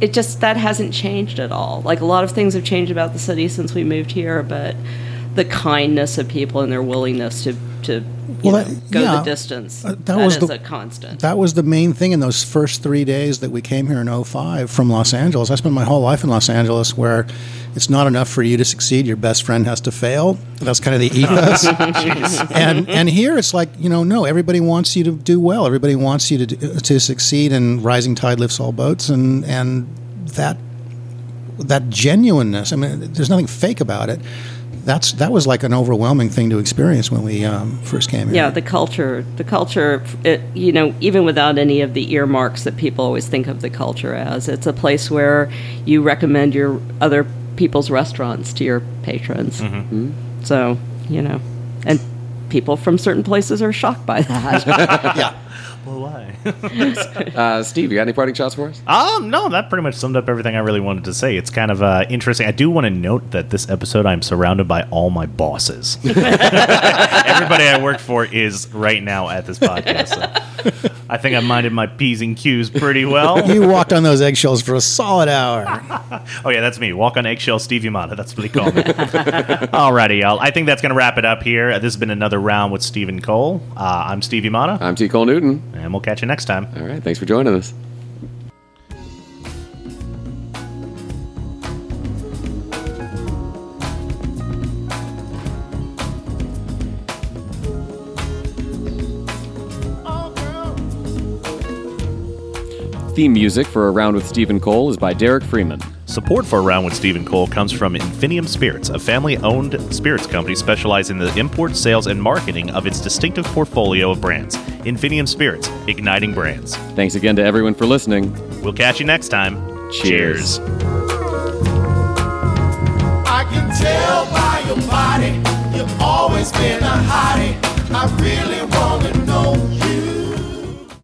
D: it just that hasn't changed at all. Like a lot of things have changed about the city since we moved here, but the kindness of people and their willingness to to
C: Well,
D: know,
C: that-
D: go
C: yeah,
D: the distance
C: uh, that
D: that
C: was
D: is
C: the-
D: a constant.
C: That was the main thing in those first three days that we came here in 05 from Los Angeles. I spent my whole life in Los Angeles where it's not enough for you to succeed, your best friend has to fail. That's kind of the ethos. and and here it's like, you know, no, everybody wants you to do well. Everybody wants you to do, to succeed and rising tide lifts all boats and and that that genuineness. I mean, there's nothing fake about it. That's that was like an overwhelming thing to experience when we um, first came here.
D: Yeah, the culture, the culture, it, you know, even without any of the earmarks that people always think of the culture as, it's a place where you recommend your other people's restaurants to your patrons. Mm. So, you know, and people from certain places are shocked by that.
C: yeah.
B: Well, why?
A: Uh, Steve, you got any parting shots for us?
B: Um, no, that pretty much summed up everything I really wanted to say. It's kind of uh, interesting. I do want to note that this episode, I'm surrounded by all my bosses. Everybody I work for is right now at this podcast. So I think I minded my P's and Q's pretty well.
C: You walked on those eggshells for a solid hour.
B: Oh, yeah, that's me. Walk on eggshells, Steve Yamada. That's what they call me. Alrighty, y'all. I think that's going to wrap it up here. This has been another round with Steve and Cole. Uh, I'm Steve Yamada,
A: I'm T. Cole Newton.
B: and we'll catch you next time.
A: All right, thanks for joining us. Theme music for Around with Steve and Cole is by Derek Freeman.
B: Support for Around with Steve and Cole comes from Infinium Spirits, a family owned spirits company specializing in the import, sales, and marketing of its distinctive portfolio of brands. Infinium Spirits, igniting brands.
A: Thanks again to everyone for listening.
B: We'll catch you next time.
A: Cheers.
E: I